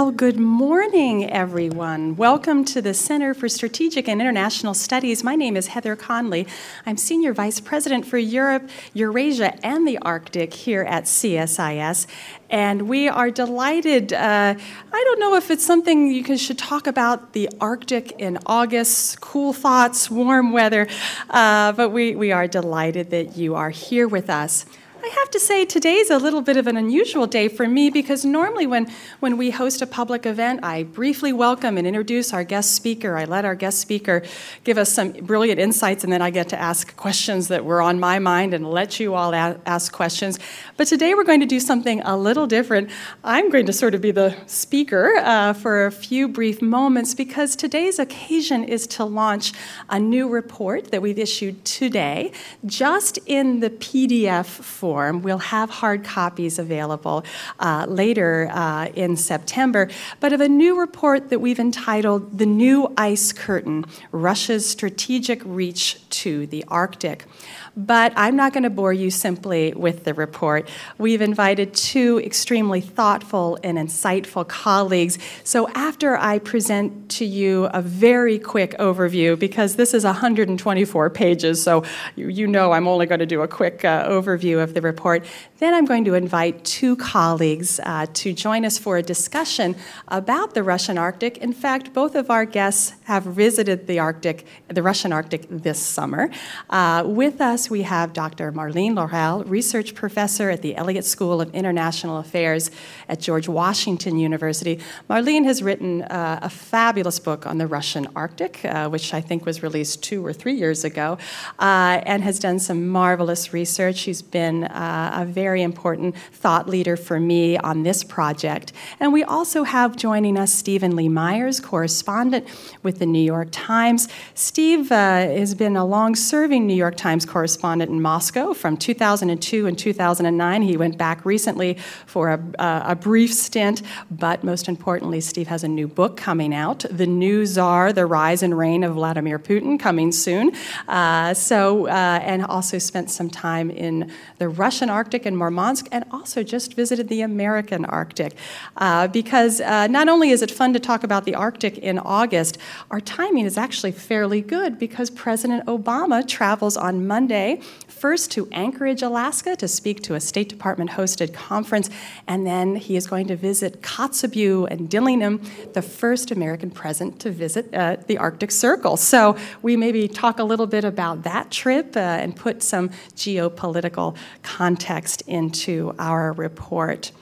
Well, good morning, everyone. Welcome to the Center for Strategic and International Studies. My name is Heather Conley. I'm Senior Vice President for Europe, Eurasia, and the Arctic here at CSIS. And we are delighted. Uh, I don't know if it's something you can, should talk about the Arctic in August, cool thoughts, warm weather, uh, but we, we are delighted that you are here with us. I have to say today's a little bit of an unusual day for me because normally when, when we host a public event, I briefly welcome and introduce our guest speaker. I let our guest speaker give us some brilliant insights, and then I get to ask questions that were on my mind and let you all a- ask questions. But today we're going to do something a little different. I'm going to sort of be the speaker uh, for a few brief moments because today's occasion is to launch a new report that we've issued today, just in the PDF form form. We'll have hard copies available uh, later uh, in September, but of a new report that we've entitled The New Ice Curtain Russia's Strategic Reach to the Arctic. But I'm not going to bore you simply with the report. We've invited two extremely thoughtful and insightful colleagues. So after I present to you a very quick overview, because this is 124 pages, so you, know I'm only going to do a quick uh, overview of the report, then I'm going to invite two colleagues uh, to join us for a discussion about the Russian Arctic. In fact, both of our guests have visited the Arctic, the Russian Arctic this summer. Uh, with us, we have Dr. Marlene Laruelle, research professor at the Elliott School of International Affairs at George Washington University. Marlene has written uh, a fabulous book on the Russian Arctic, uh, which I think was released two or three years ago, uh, and has done some marvelous research. She's been uh, a very important thought leader for me on this project. And we also have joining us Steven Lee Myers, correspondent with the New York Times. Steve uh, has been a long serving New York Times correspondent correspondent in Moscow from 2002 and 2009. He went back recently for a, uh, a brief stint, but most importantly, Steve has a new book coming out The New Czar, The Rise and Reign of Vladimir Putin, coming soon. Uh, so, uh, and also spent some time in the Russian Arctic and Murmansk, and also just visited the American Arctic. Uh, because uh, not only is it fun to talk about the Arctic in August, our timing is actually fairly good because President Obama travels on Monday first to Anchorage, Alaska, to speak to a State Department hosted conference, and then he is going to visit Kotzebue and Dillingham, the first American president to visit uh, the Arctic Circle. So we maybe talk a little bit about that trip uh, and put some geopolitical context into our report.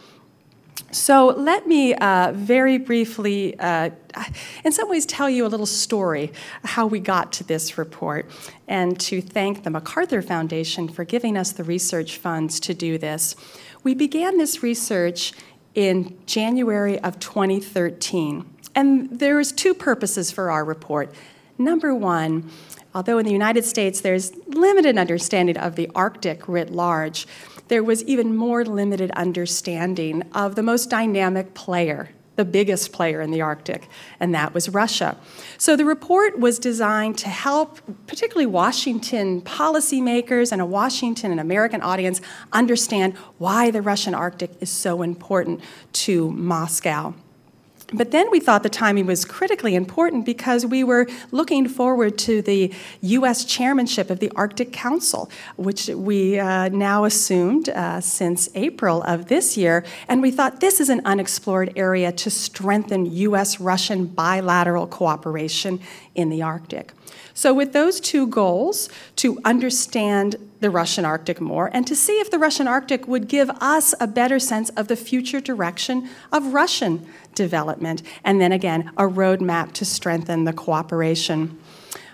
So let me uh, very briefly, uh, in some ways, tell you a little story how we got to this report, and to thank the MacArthur Foundation for giving us the research funds to do this. We began this research in January of 2013, and there's two purposes for our report. Number one, although in the United States there's limited understanding of the Arctic writ large, there was even more limited understanding of the most dynamic player, the biggest player in the Arctic, and that was Russia. So the report was designed to help, particularly Washington policymakers and a Washington and American audience, understand why the Russian Arctic is so important to Moscow. But then we thought the timing was critically important because we were looking forward to the U.S. chairmanship of the Arctic Council, which we uh, now assumed uh, since April of this year. And we thought this is an unexplored area to strengthen U.S. Russian bilateral cooperation in the Arctic. So, with those two goals, to understand the Russian Arctic more and to see if the Russian Arctic would give us a better sense of the future direction of Russian development, and then again, a roadmap to strengthen the cooperation.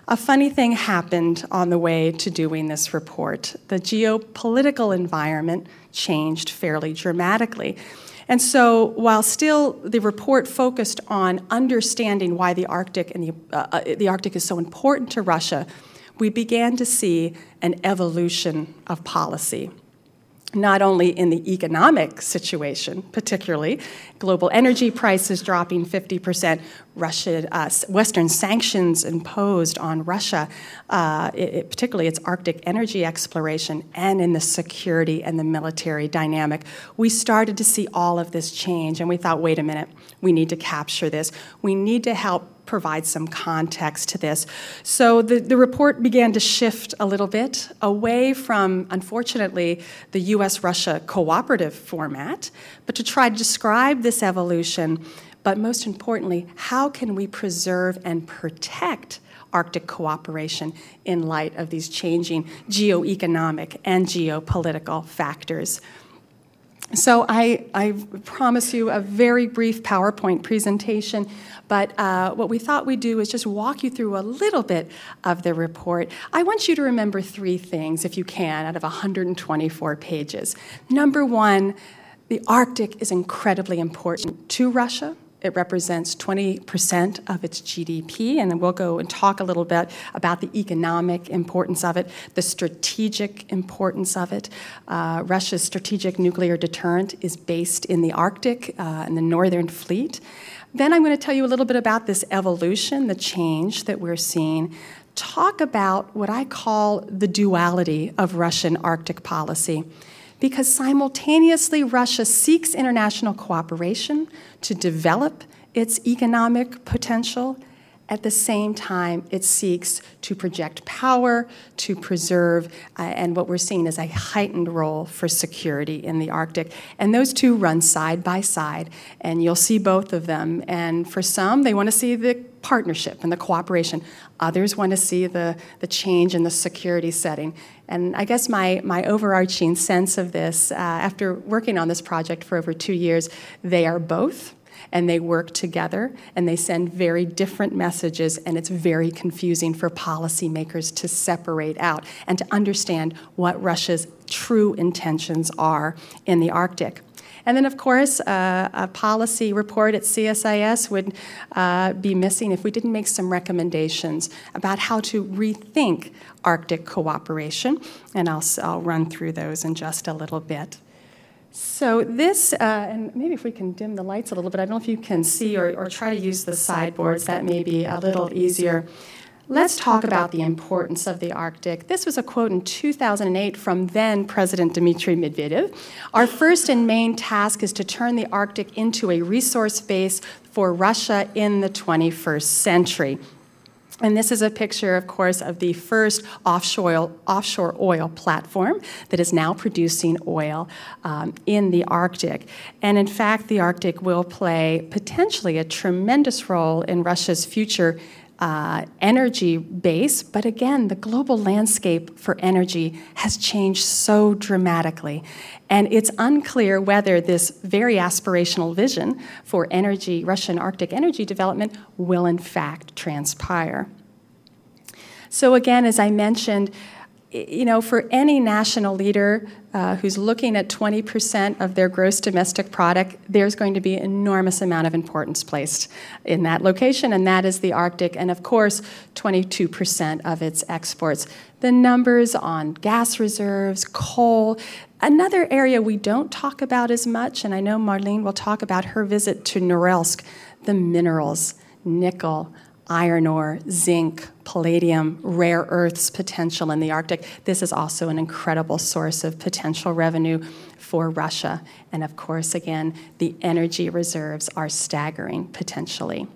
A funny thing happened on the way to doing this report. The geopolitical environment changed fairly dramatically. And so, while still the report focused on understanding why the Arctic and the, uh, uh, the Arctic is so important to Russia, we began to see an evolution of policy. Not only in the economic situation, particularly global energy prices dropping 50%, Russia, uh, Western sanctions imposed on Russia, uh, it, particularly its Arctic energy exploration, and in the security and the military dynamic. We started to see all of this change, and we thought, wait a minute, we need to capture this. We need to help provide some context to this. So the, the report began to shift a little bit away from, unfortunately, the US Russia cooperative format, but to try to describe this evolution. But most importantly, how can we preserve and protect Arctic cooperation in light of these changing geoeconomic and geopolitical factors? So I, I promise you a very brief PowerPoint presentation, but uh, what we thought we'd do is just walk you through a little bit of the report. I want you to remember three things, if you can, out of 124 pages. Number one, the Arctic is incredibly important to Russia it represents 20% of its GDP, and we'll go and talk a little bit about the economic importance of it, the strategic importance of it. Uh, Russia's strategic nuclear deterrent is based in the Arctic, uh, the Northern Fleet. Then I'm going to tell you a little bit about this evolution, the change that we're seeing. Talk about what I call the duality of Russian Arctic policy because simultaneously Russia seeks international cooperation to develop its economic potential. At the same time, it seeks to project power, to preserve, uh, and what we're seeing is a heightened role for security in the Arctic. And those two run side by side, and you'll see both of them. And for some, they want to see the partnership and the cooperation. Others want to see the, the change in the security setting. And I guess my, my overarching sense of this, uh, after working on this project for over two years, they are both and they work together and they send very different messages and it's very confusing for policymakers to separate out and to understand what Russia's true intentions are in the Arctic. And then, of course, uh, a policy report at CSIS would uh, be missing if we didn't make some recommendations about how to rethink Arctic cooperation. And I'll, I'll run through those in just a little bit. So this, uh, and maybe if we can dim the lights a little bit, I don't know if you can see or, or try to use the sideboards, that may be a little easier. Let's talk about the importance of the Arctic. This was a quote in 2008 from then President Dmitry Medvedev. Our first and main task is to turn the Arctic into a resource base for Russia in the 21st century. And this is a picture, of course, of the first offshore, oil platform that is now producing oil um, in the Arctic. And in fact, the Arctic will play potentially a tremendous role in Russia's future uh, energy base, but again, the global landscape for energy has changed so dramatically. And it's unclear whether this very aspirational vision for energy, Russian Arctic energy development, will in fact transpire. So, again, as I mentioned, you know, for any national leader uh, who's looking at 20% of their gross domestic product, there's going to be enormous amount of importance placed in that location, and that is the Arctic, and of course, 22% of its exports. The numbers on gas reserves, coal, another area we don't talk about as much, and I know Marlene will talk about her visit to Norilsk, the minerals, nickel, iron ore, zinc, palladium, rare earths potential in the Arctic. This is also an incredible source of potential revenue for Russia. And of course, again, the energy reserves are staggering potentially.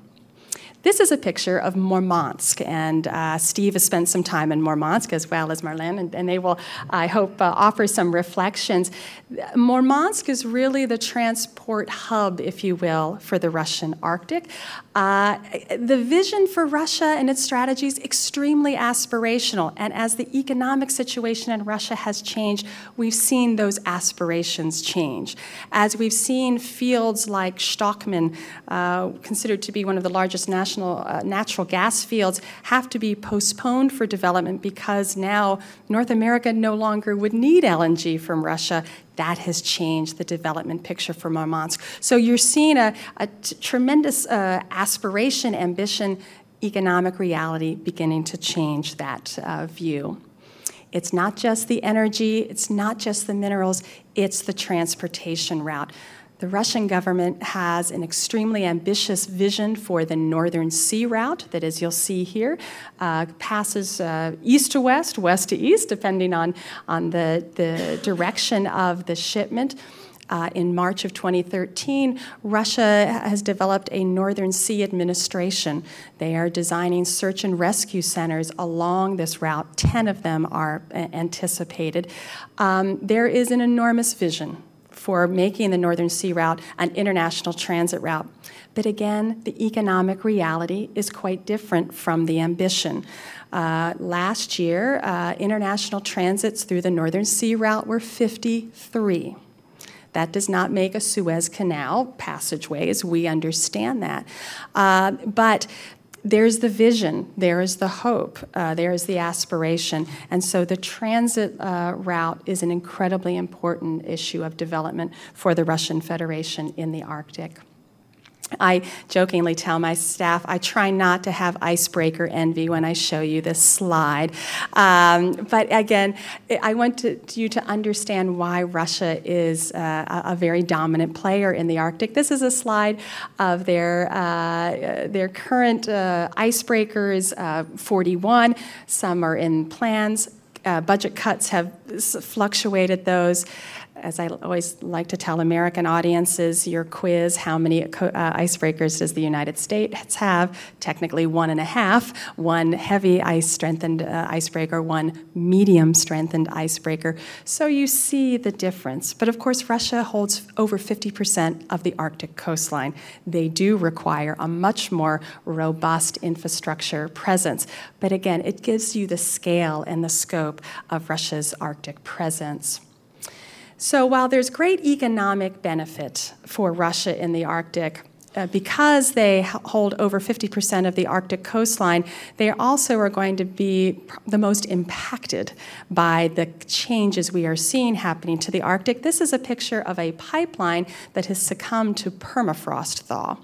This is a picture of Murmansk, and uh, Steve has spent some time in Murmansk as well as Marlene, and, and they will, I hope, uh, offer some reflections. Murmansk is really the transport hub, if you will, for the Russian Arctic. Uh, the vision for Russia and its strategies extremely aspirational, and as the economic situation in Russia has changed, we've seen those aspirations change. As we've seen fields like Shtokman, uh, considered to be one of the largest national uh, natural gas fields have to be postponed for development because now North America no longer would need LNG from Russia. That has changed the development picture for Murmansk. So you're seeing a, a t- tremendous uh, aspiration, ambition, economic reality beginning to change that uh, view. It's not just the energy, it's not just the minerals, it's the transportation route. The Russian government has an extremely ambitious vision for the Northern Sea route that, as you'll see here, uh, passes uh, east to west, west to east, depending on, on the, the direction of the shipment. Uh, in March of 2013, Russia has developed a Northern Sea Administration. They are designing search and rescue centers along this route. Ten of them are anticipated. Um, there is an enormous vision for making the Northern Sea Route an international transit route. But again, the economic reality is quite different from the ambition. Uh, last year, uh, international transits through the Northern Sea Route were 53. That does not make a Suez Canal passageways. we understand that. Uh, but there's the vision, there is the hope, uh, there is the aspiration. And so the transit uh, route is an incredibly important issue of development for the Russian Federation in the Arctic. I jokingly tell my staff I try not to have icebreaker envy when I show you this slide. Um, but again, I want to, you to understand why Russia is uh, a very dominant player in the Arctic. This is a slide of their, uh, their current uh, icebreakers, uh, 41. Some are in plans. Uh, budget cuts have fluctuated those as I always like to tell American audiences, your quiz, how many uh, icebreakers does the United States have? Technically, one and a half. One heavy ice strengthened uh, icebreaker, one medium strengthened icebreaker. So you see the difference. But of course, Russia holds over 50% of the Arctic coastline. They do require a much more robust infrastructure presence. But again, it gives you the scale and the scope of Russia's Arctic presence. So while there's great economic benefit for Russia in the Arctic, uh, because they hold over 50% of the Arctic coastline, they also are going to be the most impacted by the changes we are seeing happening to the Arctic. This is a picture of a pipeline that has succumbed to permafrost thaw.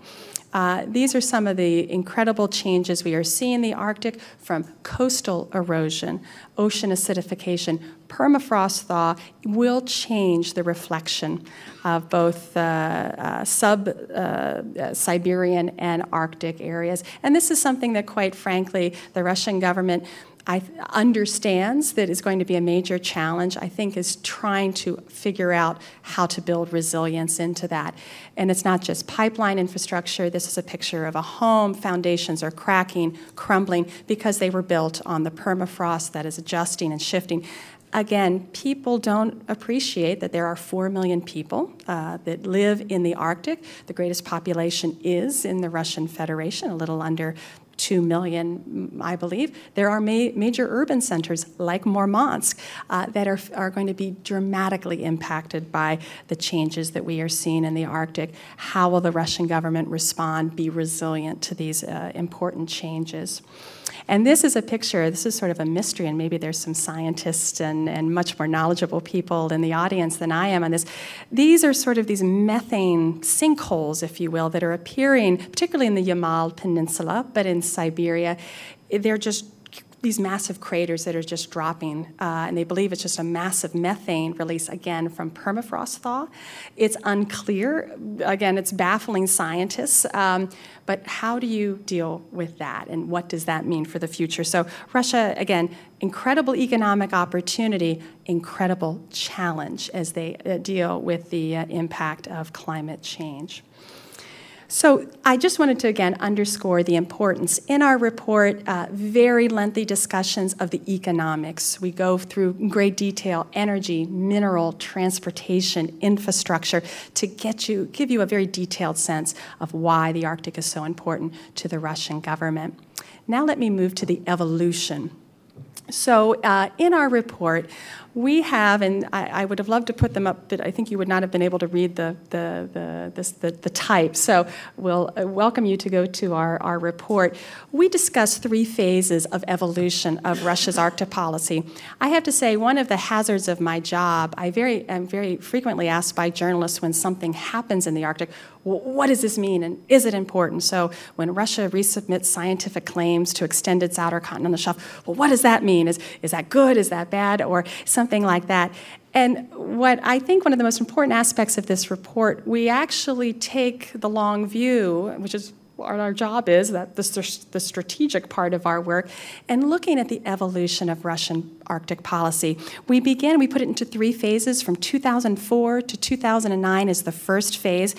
Uh, these are some of the incredible changes we are seeing in the Arctic from coastal erosion, ocean acidification, permafrost thaw will change the reflection of both uh, uh, sub uh, Siberian and Arctic areas. And this is something that, quite frankly, the Russian government I understands that is going to be a major challenge, I think, is trying to figure out how to build resilience into that. And it's not just pipeline infrastructure. This is a picture of a home. Foundations are cracking, crumbling, because they were built on the permafrost that is adjusting and shifting. Again, people don't appreciate that there are 4 million people uh, that live in the Arctic. The greatest population is in the Russian Federation, a little under 2 million, I believe. There are ma- major urban centers like Murmansk uh, that are, are going to be dramatically impacted by the changes that we are seeing in the Arctic. How will the Russian government respond, be resilient to these uh, important changes? And this is a picture, this is sort of a mystery, and maybe there's some scientists and, and much more knowledgeable people in the audience than I am on this. These are sort of these methane sinkholes, if you will, that are appearing, particularly in the Yamal Peninsula, but in Siberia. They're just these massive craters that are just dropping, uh, and they believe it's just a massive methane release again from permafrost thaw. It's unclear. Again, it's baffling scientists. Um, but how do you deal with that, and what does that mean for the future? So, Russia, again, incredible economic opportunity, incredible challenge as they uh, deal with the uh, impact of climate change. So I just wanted to again underscore the importance. In our report, uh, very lengthy discussions of the economics. We go through great detail energy, mineral, transportation, infrastructure to get you, give you a very detailed sense of why the Arctic is so important to the Russian government. Now let me move to the evolution. So, uh, in our report, we have, and I, I, would have loved to put them up, but I think you would not have been able to read the, the, the, this, the, the type. So we'll uh, welcome you to go to our, our report. We discuss three phases of evolution of Russia's Arctic policy. I have to say, one of the hazards of my job, I very, am very frequently asked by journalists when something happens in the Arctic, what does this mean and is it important? So when Russia resubmits scientific claims to extend its outer continental shelf, well, what does that mean? Is, is that good? Is that bad? Or something like that. And what I think one of the most important aspects of this report, we actually take the long view, which is what our job is, that the, the strategic part of our work, and looking at the evolution of Russian Arctic policy. We begin, we put it into three phases from 2004 to 2009 is the first phase.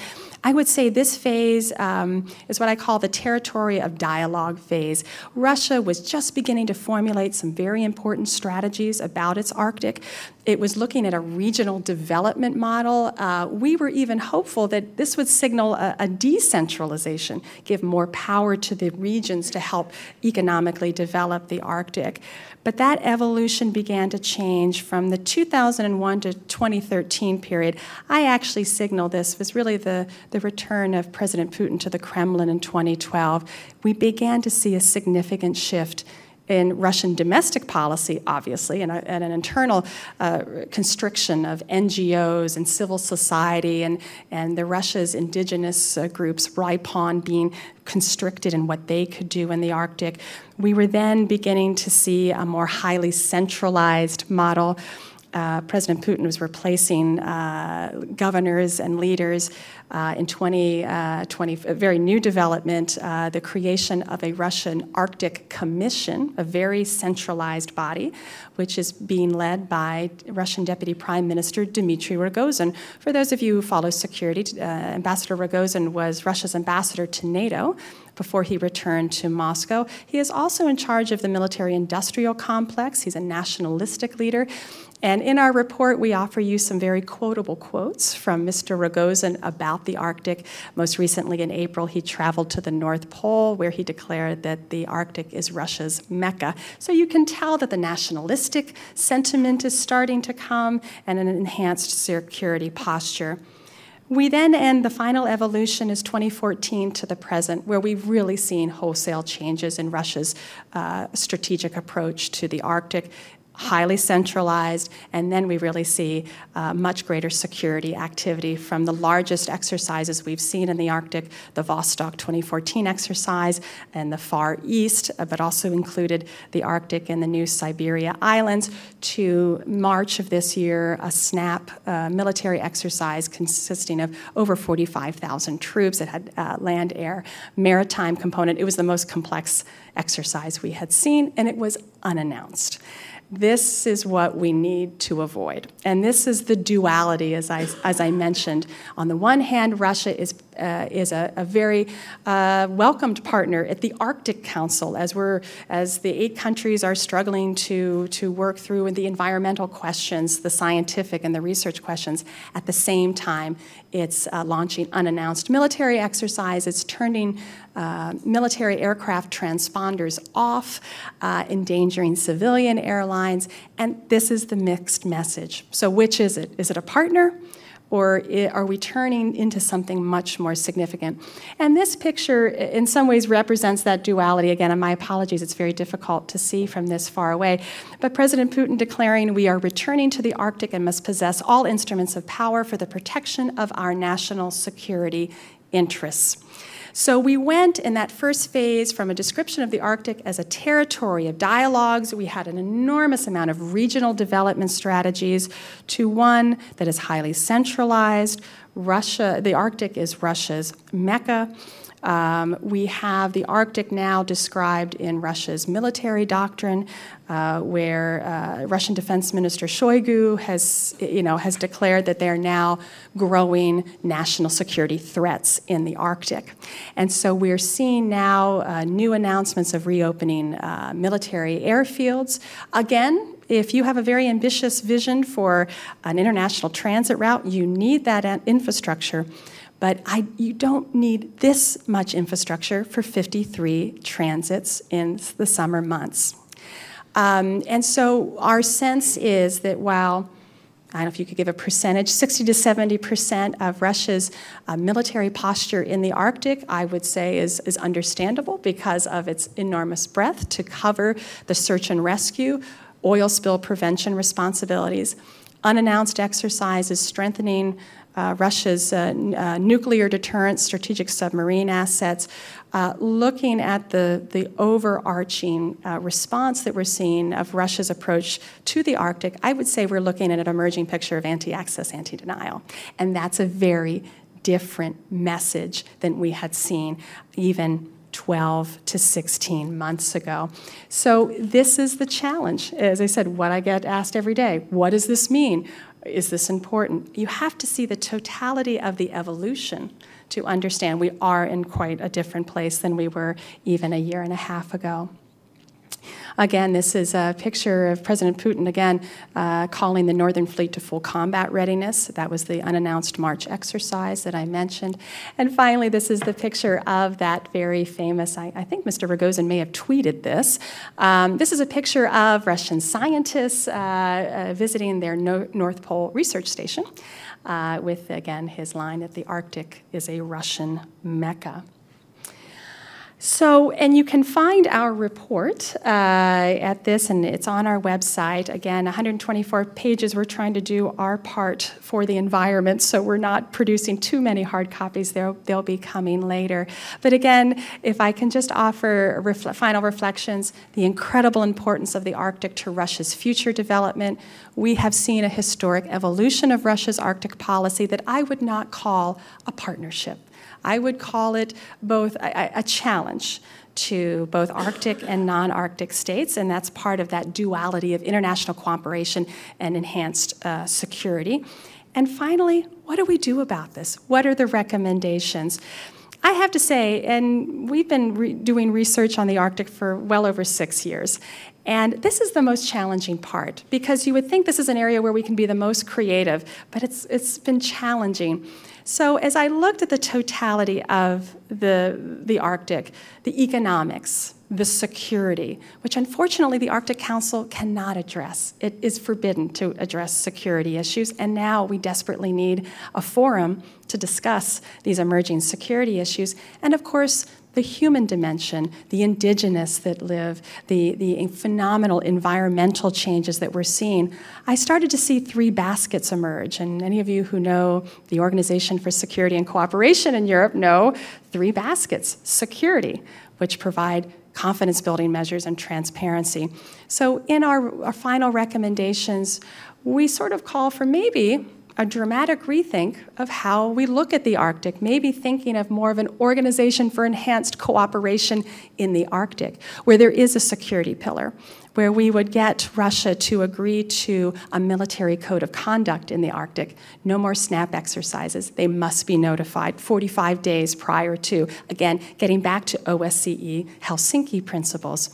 I would say this phase um, is what I call the territory of dialogue phase. Russia was just beginning to formulate some very important strategies about its Arctic. It was looking at a regional development model. Uh, we were even hopeful that this would signal a, a decentralization, give more power to the regions to help economically develop the Arctic. But that evolution began to change from the 2001 to 2013 period. I actually signal this was really the, the return of President Putin to the Kremlin in 2012. We began to see a significant shift in Russian domestic policy, obviously, and, a, and an internal uh, constriction of NGOs and civil society, and, and the Russia's indigenous uh, groups, RAIPON, being constricted in what they could do in the Arctic. We were then beginning to see a more highly centralized model uh, President Putin was replacing uh, governors and leaders uh, in 2020, uh, a very new development, uh, the creation of a Russian Arctic Commission, a very centralized body, which is being led by Russian Deputy Prime Minister Dmitry Rogozin. For those of you who follow security, Ambassador Rogozin was Russia's ambassador to NATO before he returned to Moscow. He is also in charge of the military industrial complex. He's a nationalistic leader. And in our report, we offer you some very quotable quotes from Mr. Rogozin about the Arctic. Most recently, in April, he traveled to the North Pole, where he declared that the Arctic is Russia's Mecca. So you can tell that the nationalistic sentiment is starting to come and an enhanced security posture. We then end the final evolution is 2014 to the present, where we've really seen wholesale changes in Russia's uh, strategic approach to the Arctic highly centralized, and then we really see uh, much greater security activity from the largest exercises we've seen in the Arctic, the Vostok 2014 exercise, and the Far East, uh, but also included the Arctic and the New Siberia Islands, to March of this year, a SNAP uh, military exercise consisting of over 45,000 troops. It had uh, land, air, maritime component. It was the most complex exercise we had seen, and it was unannounced. This is what we need to avoid. And this is the duality, as I, as I mentioned. On the one hand, Russia is, uh, is a, a very uh, welcomed partner at the Arctic Council as, we're, as the eight countries are struggling to, to work through the environmental questions, the scientific and the research questions. At the same time, it's uh, launching unannounced military exercise. It's turning uh, military aircraft transponders off, uh, endangering civilian airlines. And this is the mixed message. So, which is it? Is it a partner? Or are we turning into something much more significant? And this picture, in some ways, represents that duality. Again, and my apologies, it's very difficult to see from this far away. But President Putin declaring we are returning to the Arctic and must possess all instruments of power for the protection of our national security interests. So we went in that first phase from a description of the Arctic as a territory of dialogues. We had an enormous amount of regional development strategies to one that is highly centralized. Russia, the Arctic is Russia's Mecca. Um, we have the Arctic now described in Russia's military doctrine, uh, where uh, Russian Defense Minister Shoigu has, you know, has declared that there are now growing national security threats in the Arctic. And so we're seeing now uh, new announcements of reopening uh, military airfields. Again, if you have a very ambitious vision for an international transit route, you need that infrastructure but I, you don't need this much infrastructure for 53 transits in the summer months. Um, and so our sense is that while I don't know if you could give a percentage, 60 to 70 percent of Russia's uh, military posture in the Arctic, I would say, is, is understandable because of its enormous breadth to cover the search and rescue, oil spill prevention responsibilities, unannounced exercises strengthening uh, Russia's uh, uh, nuclear deterrence, strategic submarine assets, uh, looking at the, the overarching uh, response that we're seeing of Russia's approach to the Arctic, I would say we're looking at an emerging picture of anti access, anti denial. And that's a very different message than we had seen even 12 to 16 months ago. So, this is the challenge. As I said, what I get asked every day what does this mean? is this important? You have to see the totality of the evolution to understand we are in quite a different place than we were even a year and a half ago. Again, this is a picture of President Putin again uh, calling the Northern Fleet to full combat readiness. That was the unannounced March exercise that I mentioned. And finally, this is the picture of that very famous, I, I think Mr. Rogozin may have tweeted this. Um, this is a picture of Russian scientists uh, uh, visiting their no- North Pole research station. Uh, with again his line that the Arctic is a Russian mecca. So, and you can find our report uh, at this, and it's on our website. Again, 124 pages. We're trying to do our part for the environment, so we're not producing too many hard copies. They'll, they'll be coming later. But again, if I can just offer final reflections, the incredible importance of the Arctic to Russia's future development. We have seen a historic evolution of Russia's Arctic policy that I would not call a partnership. I would call it both a, a challenge to both Arctic and non Arctic states, and that's part of that duality of international cooperation and enhanced uh, security. And finally, what do we do about this? What are the recommendations? I have to say, and we've been re- doing research on the Arctic for well over six years, and this is the most challenging part because you would think this is an area where we can be the most creative, but it's, it's been challenging. So as I looked at the totality of the, the Arctic, the economics, the security, which unfortunately the Arctic Council cannot address. It is forbidden to address security issues, and now we desperately need a forum to discuss these emerging security issues. And of course, the human dimension, the indigenous that live, the, the phenomenal environmental changes that we're seeing, I started to see three baskets emerge. And any of you who know the Organization for Security and Cooperation in Europe know three baskets security, which provide confidence building measures and transparency. So, in our, our final recommendations, we sort of call for maybe a dramatic rethink of how we look at the Arctic, maybe thinking of more of an organization for enhanced cooperation in the Arctic, where there is a security pillar, where we would get Russia to agree to a military code of conduct in the Arctic. No more SNAP exercises. They must be notified 45 days prior to, again, getting back to OSCE Helsinki principles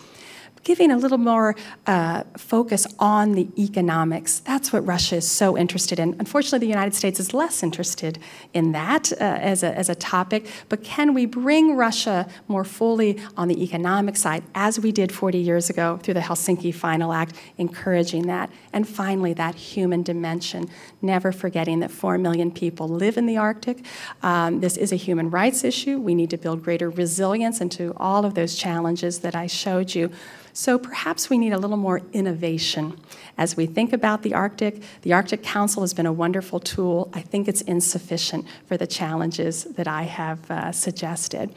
giving a little more uh, focus on the economics. That's what Russia is so interested in. Unfortunately, the United States is less interested in that uh, as, a, as a topic. But can we bring Russia more fully on the economic side, as we did 40 years ago through the Helsinki Final Act, encouraging that? And finally, that human dimension, never forgetting that 4 million people live in the Arctic. Um, this is a human rights issue. We need to build greater resilience into all of those challenges that I showed you. So perhaps we need a little more innovation as we think about the Arctic. The Arctic Council has been a wonderful tool. I think it's insufficient for the challenges that I have uh, suggested.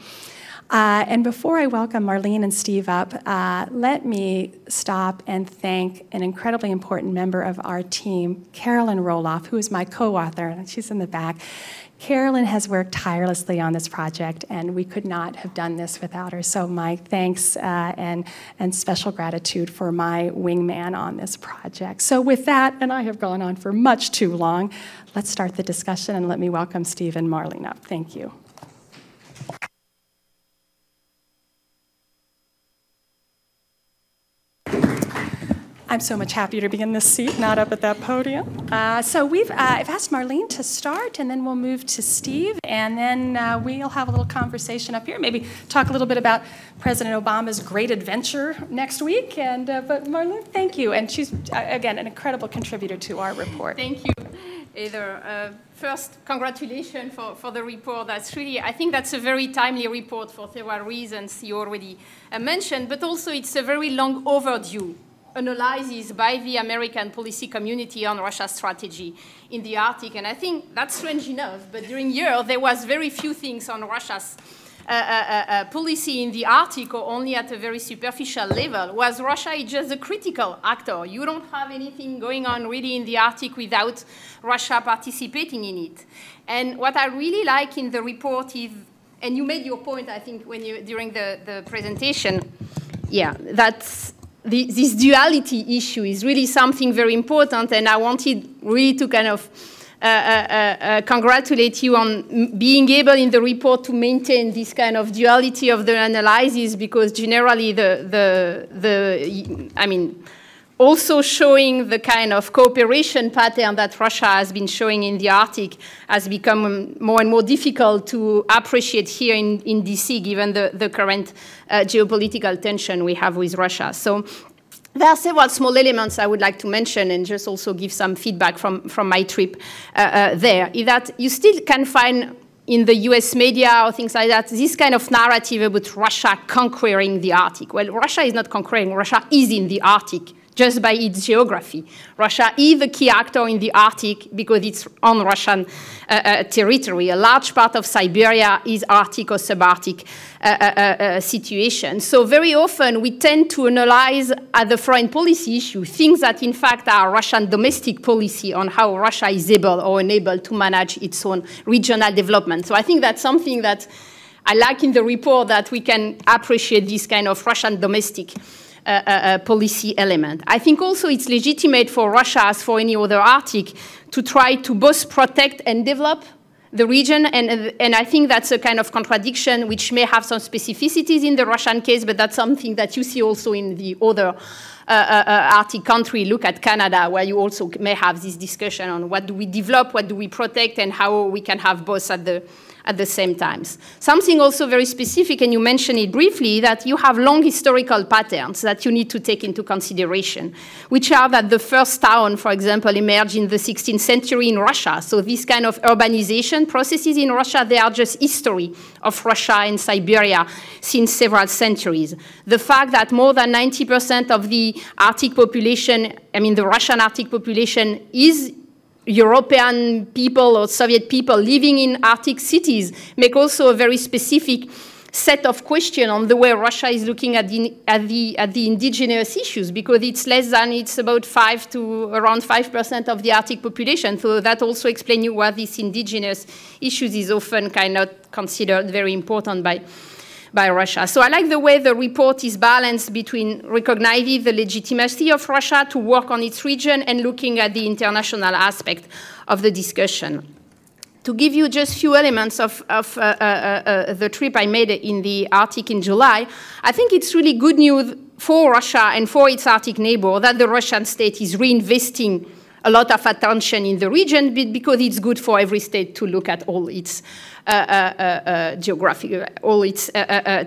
Uh, and before I welcome Marlene and Steve up, uh, let me stop and thank an incredibly important member of our team, Carolyn Rohloff, who is my co author. And she's in the back. Carolyn has worked tirelessly on this project, and we could not have done this without her. So, my thanks uh, and, and special gratitude for my wingman on this project. So, with that, and I have gone on for much too long, let's start the discussion and let me welcome Steve and Marlene up. Thank you. I'm so much happier to be in this seat, not up at that podium. Uh, so we've uh, I've asked Marlene to start, and then we'll move to Steve, and then uh, we'll have a little conversation up here. Maybe talk a little bit about President Obama's great adventure next week. And uh, but Marlene, thank you, and she's uh, again an incredible contributor to our report. Thank you, Heather. Uh, first, congratulations for, for the report. That's really, I think that's a very timely report for several reasons you already mentioned, but also it's a very long overdue analysis by the American policy community on Russia's strategy in the Arctic. And I think that's strange enough, but during year there was very few things on Russia's uh, uh, uh, uh, policy in the Arctic or only at a very superficial level. Was Russia just a critical actor? You don't have anything going on really in the Arctic without Russia participating in it. And what I really like in the report is, and you made your point, I think, when you during the, the presentation, yeah, that's the, this duality issue is really something very important, and I wanted really to kind of uh, uh, uh, congratulate you on being able in the report to maintain this kind of duality of the analysis, because generally the, the, the I mean, also showing the kind of cooperation pattern that Russia has been showing in the Arctic has become more and more difficult to appreciate here in, in DC, given the, the current uh, geopolitical tension we have with Russia. So there are several small elements I would like to mention and just also give some feedback from, from my trip uh, uh, there. Is that you still can find in the US media or things like that, this kind of narrative about Russia conquering the Arctic. Well, Russia is not conquering, Russia is in the Arctic just by its geography. Russia is a key actor in the Arctic because it's on Russian uh, uh, territory. A large part of Siberia is Arctic or subarctic uh, uh, uh, uh situation. So very often we tend to analyze at the foreign policy issue things that in fact are Russian domestic policy on how Russia is able or unable to manage its own regional development. So I think that's something that I like in the report that we can appreciate this kind of Russian domestic uh, policy element. I think also it's legitimate for Russia, as for any other Arctic, to try to both protect and develop the region, and, and I think that's a kind of contradiction which may have some specificities in the Russian case, but that's something that you see also in the other uh, uh, uh Arctic country. Look at Canada, where you also may have this discussion on what do we develop, what do we protect, and how we can have both at the at the same times. Something also very specific, and you mentioned it briefly, that you have long historical patterns that you need to take into consideration, which are that the first town, for example, emerged in the 16th century in Russia. So these kind of urbanization processes in Russia, they are just history of Russia and Siberia since several centuries. The fact that more than 90% of the Arctic population, I mean the Russian Arctic population is European people or Soviet people living in Arctic cities make also a very specific set of questions on the way Russia is looking at the, at the, at the indigenous issues because it's less than, it's about 5 to around 5% of the Arctic population. So that also explains you why these indigenous issues is often kind of considered very important by by Russia. So I like the way the report is balanced between recognizing the legitimacy of Russia to work on its region and looking at the international aspect of the discussion. To give you just a few elements of, of uh, uh, uh, the trip I made in the Arctic in July, I think it's really good news for Russia and for its Arctic neighbor that the Russian state is reinvesting a lot of attention in the region because it's good for every state to look at all its uh, uh, uh, geography, all its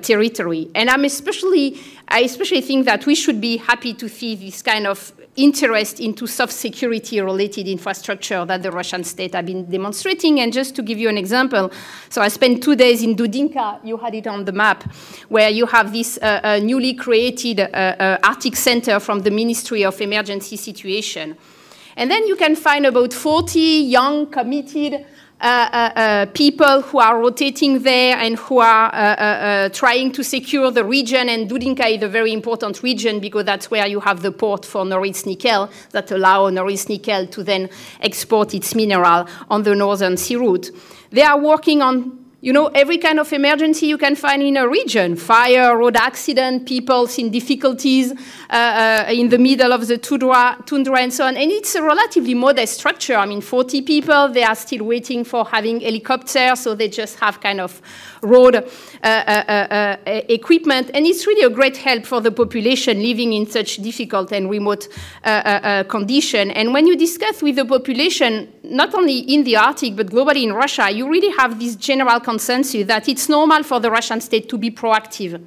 territory. And I'm especially, I especially think that we should be happy to see this kind of interest into soft security related infrastructure that the Russian state have been demonstrating. And just to give you an example, so I spent two days in Dudinka, you had it on the map, where you have this uh, uh, newly created uh, Arctic Center from the Ministry of Emergency Situation. And then you can find about 40 young, committed people who are rotating there and who are uh, uh, uh, trying to secure the region. And Dudinka is a very important region because that's where you have the port for Norilsk Nickel that allow Norilsk Nickel to then export its mineral on the northern sea route. They are working on you know, every kind of emergency you can find in a region fire, road accident, people in difficulties uh, uh, in the middle of the tundra, tundra, and so on. And it's a relatively modest structure. I mean, 40 people, they are still waiting for having helicopters, so they just have kind of road uh, uh, uh, uh equipment. And it's really a great help for the population living in such difficult and remote condition. And when you discuss with the population, not only in the Arctic, but globally in Russia, you really have this general consensus that it's normal for the Russian state to be proactive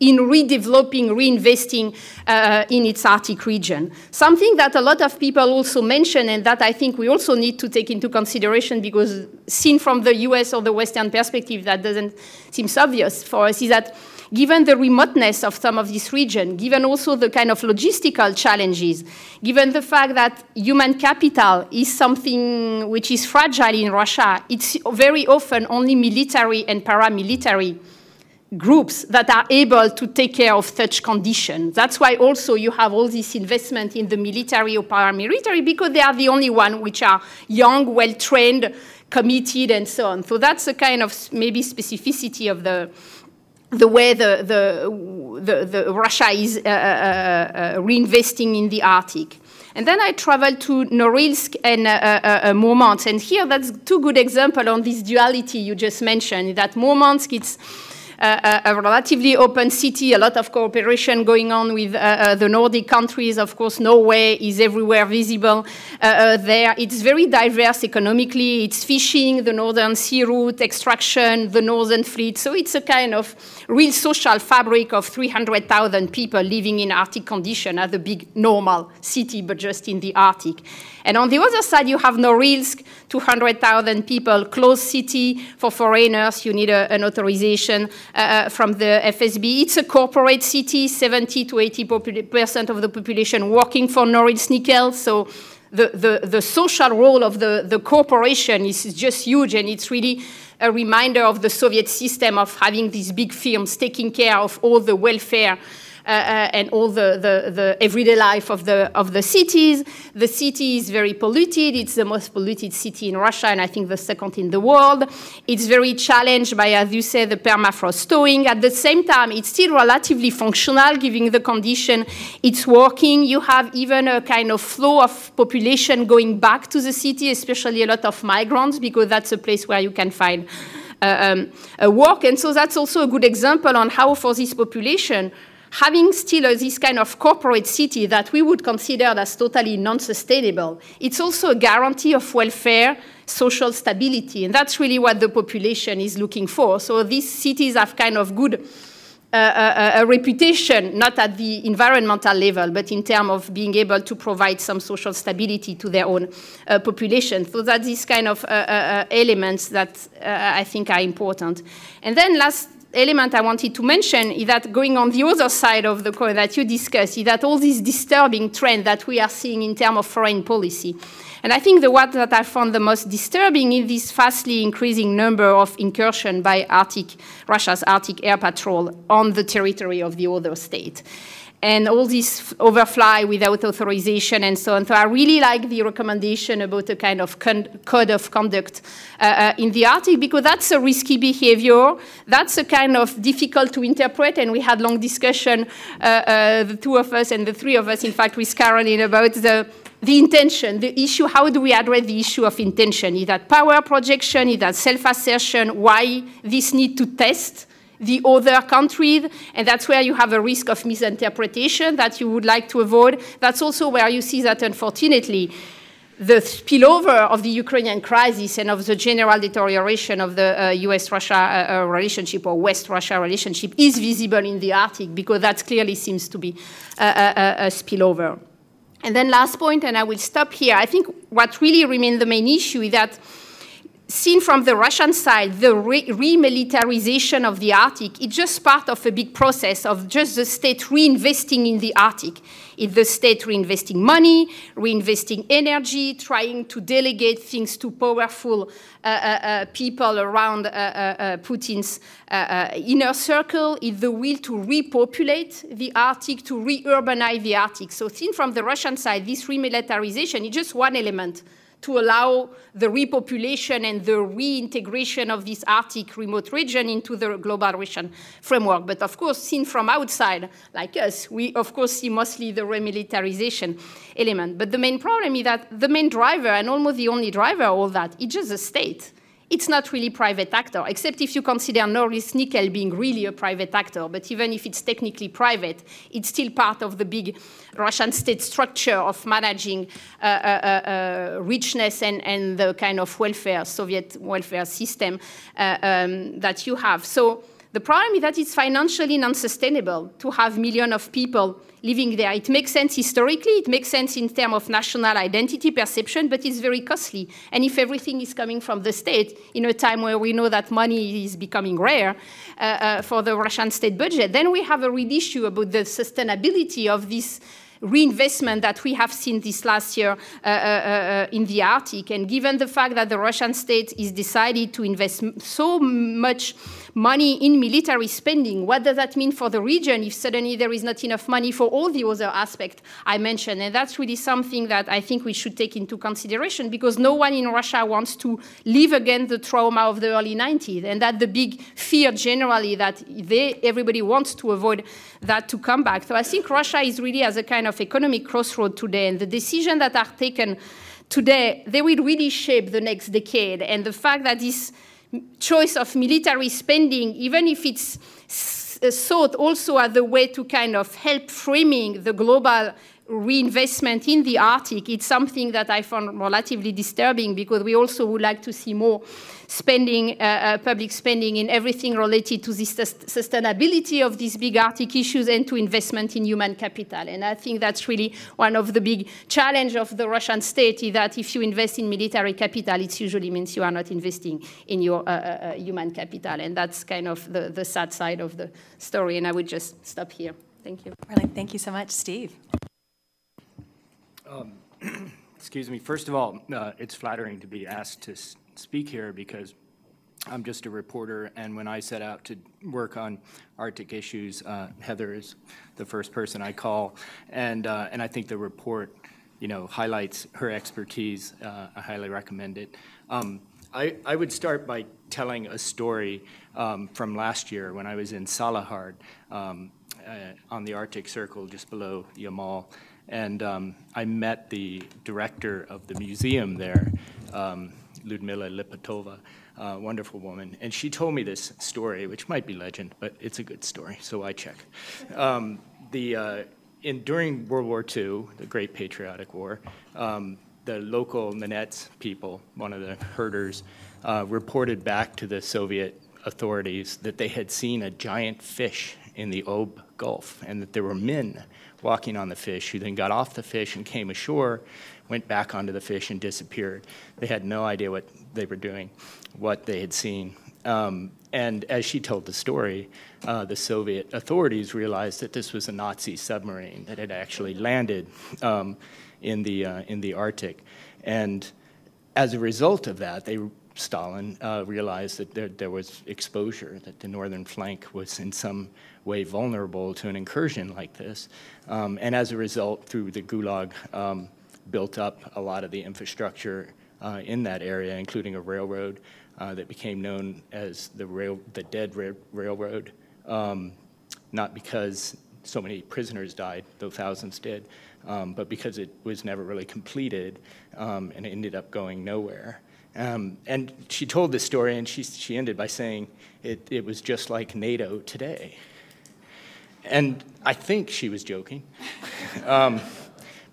in redeveloping, reinvesting uh, in its Arctic region. Something that a lot of people also mention and that I think we also need to take into consideration because seen from the US or the Western perspective, that doesn't seem obvious for us, is that given the remoteness of some of this region, given also the kind of logistical challenges, given the fact that human capital is something which is fragile in Russia, it's very often only military and paramilitary groups that are able to take care of such conditions. That's why also you have all this investment in the military or paramilitary because they are the only ones which are young, well-trained, committed, and so on. So that's a kind of maybe specificity of the the way the, the, the, the Russia is uh, uh, uh, reinvesting in the Arctic. And then I traveled to Norilsk and uh, uh, uh Murmansk. And here, that's two good examples on this duality you just mentioned, that Murmansk, it's a, relatively open city, a lot of cooperation going on with uh, uh, the Nordic countries. Of course, Norway is everywhere visible uh, there. It's very diverse economically. It's fishing, the northern sea route, extraction, the northern fleet. So it's a kind of real social fabric of 300,000 people living in Arctic condition as a big normal city, but just in the Arctic. And on the other side, you have Norilsk, 200,000 people, closed city for foreigners. You need a, an authorization uh, uh from the FSB. It's a corporate city, 70 to 80 percent of the population working for Norilsk Nickel. So the, the, the social role of the, the corporation is just huge, and it's really a reminder of the Soviet system of having these big firms taking care of all the welfare and all the, the, the, everyday life of the, of the cities. The city is very polluted. It's the most polluted city in Russia, and I think the second in the world. It's very challenged by, as you say, the permafrost thawing. At the same time, it's still relatively functional, given the condition it's working. You have even a kind of flow of population going back to the city, especially a lot of migrants, because that's a place where you can find uh, um, work. And so that's also a good example on how, for this population, having still uh, this kind of corporate city that we would consider as totally non-sustainable, it's also a guarantee of welfare, social stability, and that's really what the population is looking for. So these cities have kind of good uh, uh, a, reputation, not at the environmental level, but in terms of being able to provide some social stability to their own uh, population. So that these kind of uh, uh, elements that I think are important. And then last element I wanted to mention is that going on the other side of the coin that you discussed is that all this disturbing trend that we are seeing in terms of foreign policy. And I think the one that I found the most disturbing is this fastly increasing number of incursion by Arctic, Russia's Arctic Air Patrol on the territory of the other state and all this overfly without authorization and so on. So I really like the recommendation about a kind of code of conduct uh, uh, in the Arctic because that's a risky behavior. That's a kind of difficult to interpret, and we had long discussion, uh, uh the two of us and the three of us, in fact, with Caroline about the the intention, the issue, how do we address the issue of intention? Is that power projection? Is that self-assertion? Why this need to test? The other countries, and that's where you have a risk of misinterpretation that you would like to avoid. That's also where you see that, unfortunately, the spillover of the Ukrainian crisis and of the general deterioration of the uh, US Russia uh, uh, relationship or West Russia relationship is visible in the Arctic because that clearly seems to be a, a, a spillover. And then, last point, and I will stop here. I think what really remains the main issue is that seen from the Russian side, the remilitarization of the Arctic is just part of a big process of just the state reinvesting in the Arctic. It's the state reinvesting money, reinvesting energy, trying to delegate things to powerful uh, uh, uh people around uh, uh, Putin's inner circle. It's the will to repopulate the Arctic, to re-urbanize the Arctic. So seen from the Russian side, this remilitarization is just one element to allow the repopulation and the reintegration of this Arctic remote region into the global Russian framework. But of course, seen from outside, like us, we of course see mostly the remilitarization element. But the main problem is that the main driver, and almost the only driver of all that, is just the state it's not really private actor, except if you consider Norilsk Nickel being really a private actor. But even if it's technically private, it's still part of the big Russian state structure of managing uh, uh, uh, richness and, and the kind of welfare, Soviet welfare system uh, um, that you have. So the problem is that it's financially non-sustainable to have millions of people living there. It makes sense historically, it makes sense in terms of national identity perception, but it's very costly. And if everything is coming from the state in a time where we know that money is becoming rare uh, uh, for the Russian state budget, then we have a real issue about the sustainability of this reinvestment that we have seen this last year uh, uh, uh, in the Arctic. And given the fact that the Russian state is decided to invest so much money in military spending, what does that mean for the region if suddenly there is not enough money for all the other aspects I mentioned? And that's really something that I think we should take into consideration because no one in Russia wants to live again the trauma of the early 90s. And that the big fear generally that they, everybody wants to avoid that to come back. So I think Russia is really as a kind of economic crossroad today. And the decisions that are taken today, they will really shape the next decade. And the fact that this choice of military spending, even if it's thought uh, also as a way to kind of help framing the global reinvestment in the Arctic, it's something that I found relatively disturbing because we also would like to see more spending, uh, uh, public spending in everything related to the sustainability of these big Arctic issues and to investment in human capital. And I think that's really one of the big challenge of the Russian state is that if you invest in military capital, it usually means you are not investing in your uh, uh, uh human capital. And that's kind of the, the sad side of the story. And I would just stop here. Thank you. Thank you so much, Steve. Um, excuse me. First of all, uh, it's flattering to be asked to speak here because I'm just a reporter, and when I set out to work on Arctic issues, uh, Heather is the first person I call, and uh, and I think the report, you know, highlights her expertise. Uh, I highly recommend it. Um, I, I would start by telling a story um, from last year when I was in Salekhard um, uh, on the Arctic Circle just below Yamal, and um, I met the director of the museum there, um, Ludmila Lipatova, a wonderful woman. And she told me this story, which might be legend, but it's a good story, so I check. Um, the, uh, in, during World War II, the Great Patriotic War, um, the local Nenets people, one of the herders, uh, reported back to the Soviet authorities that they had seen a giant fish in the Ob Gulf and that there were men walking on the fish who then got off the fish and came ashore, went back onto the fish and disappeared. They had no idea what they were doing, what they had seen. Um, and as she told the story, uh, the Soviet authorities realized that this was a Nazi submarine that had actually landed um, in, the, uh, in the Arctic. And as a result of that, they Stalin uh, realized that there, there, was exposure, that the northern flank was in some way vulnerable to an incursion like this. Um, and as a result, through the Gulag, um, built up a lot of the infrastructure uh, in that area, including a railroad uh, that became known as the, rail, the Dead Ra Railroad, um, not because so many prisoners died, though thousands did, um, but because it was never really completed um, and ended up going nowhere. Um, and she told this story, and she, she ended by saying it, it was just like NATO today. And I think she was joking. um,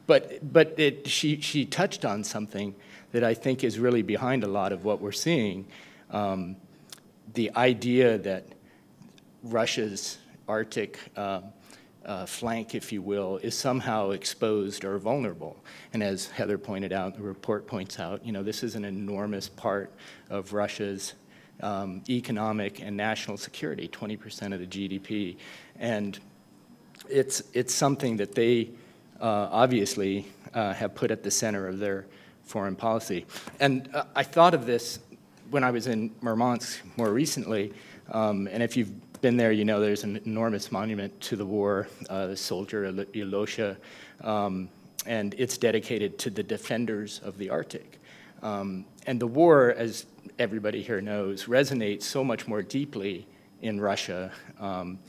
but but it, she, she touched on something that I think is really behind a lot of what we're seeing. Um, the idea that Russia's Arctic uh, uh, flank, if you will, is somehow exposed or vulnerable. And as Heather pointed out, the report points out, you know, this is an enormous part of Russia's um, economic and national security, 20% of the GDP. And it's, it's something that they uh, obviously uh, have put at the center of their foreign policy. And uh, I thought of this when I was in Murmansk more recently. Um, and if you've been there, you know there's an enormous monument to the war, uh, the soldier Alyosha, um, and it's dedicated to the defenders of the Arctic. Um, and the war, as everybody here knows, resonates so much more deeply in Russia um,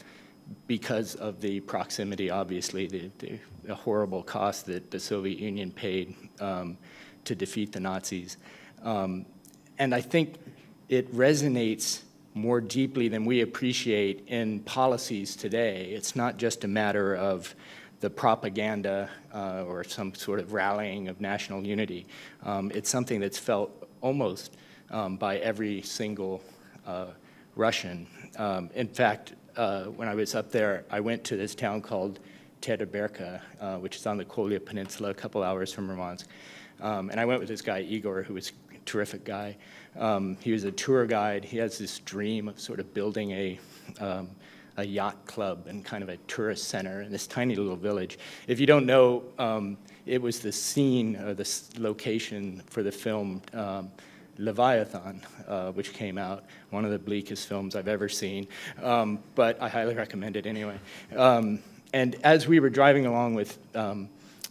because of the proximity, obviously, the, the, the, horrible cost that the Soviet Union paid um, to defeat the Nazis. Um, and I think it resonates more deeply than we appreciate in policies today. It's not just a matter of the propaganda uh, or some sort of rallying of national unity. Um, it's something that's felt almost um, by every single uh, Russian. Um, in fact, uh, when I was up there, I went to this town called Teriberka, uh, which is on the Kola Peninsula, a couple hours from Murmansk. Um, and I went with this guy, Igor, who was a terrific guy. Um, he was a tour guide. He has this dream of sort of building a um, a yacht club and kind of a tourist center in this tiny little village. If you don't know, um, it was the scene or the location for the film um, Leviathan, uh, which came out, one of the bleakest films I've ever seen, um, but I highly recommend it anyway. Um, and as we were driving along with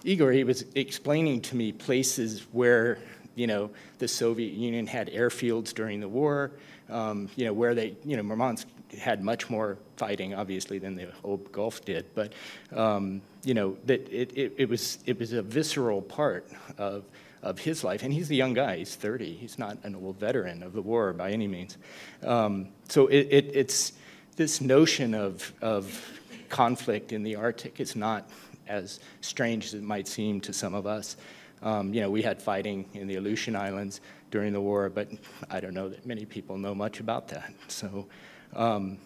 Igor, he was explaining to me places where you know the Soviet Union had airfields during the war, um, you know where they, you know Murmansk had much more fighting, obviously, than the Ob Gulf did. But um, you know that it, it, it, was it was a visceral part of of his life, and he's a young guy. He's 30. He's not an old veteran of the war by any means. Um, so it, it, it's this notion of of conflict in the Arctic is not as strange as it might seem to some of us. Um, you know, we had fighting in the Aleutian Islands during the war, but I don't know that many people know much about that. So um,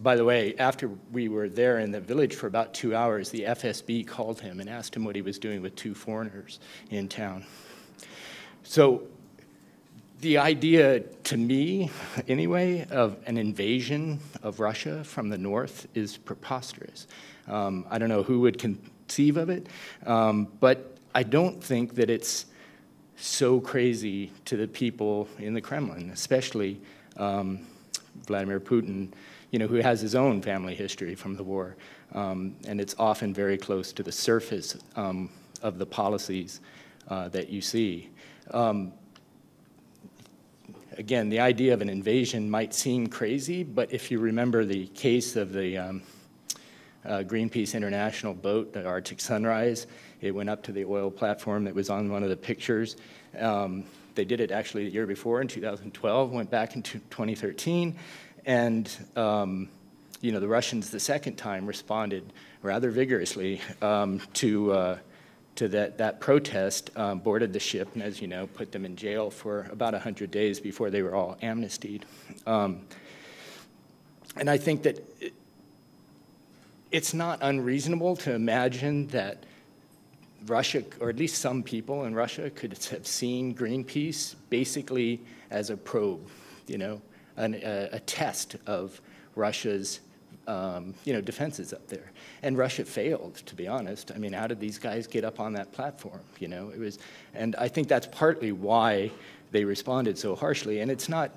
by the way, after we were there in the village for about two hours, the FSB called him and asked him what he was doing with two foreigners in town. So, the idea to me, anyway, of an invasion of Russia from the north is preposterous. Um, I don't know who would conceive of it, um, but I don't think that it's so crazy to the people in the Kremlin, especially. Um, Vladimir Putin, you know, who has his own family history from the war, um, and it's often very close to the surface um, of the policies uh, that you see. Um, again, the idea of an invasion might seem crazy, but if you remember the case of the um, uh, Greenpeace International boat, the Arctic Sunrise, it went up to the oil platform that was on one of the pictures. Um, they did it actually the year before in 2012, went back in 2013, and um, you know the Russians the second time responded rather vigorously um, to uh, to that that protest, um, boarded the ship, and as you know, put them in jail for about 100 days before they were all amnestied. Um, and I think that it, it's not unreasonable to imagine that Russia, or at least some people in Russia, could have seen Greenpeace basically as a probe, you know, an, a, a, test of Russia's, um, you know, defenses up there. And Russia failed, to be honest. I mean, how did these guys get up on that platform? You know, it was, and I think that's partly why they responded so harshly. And it's not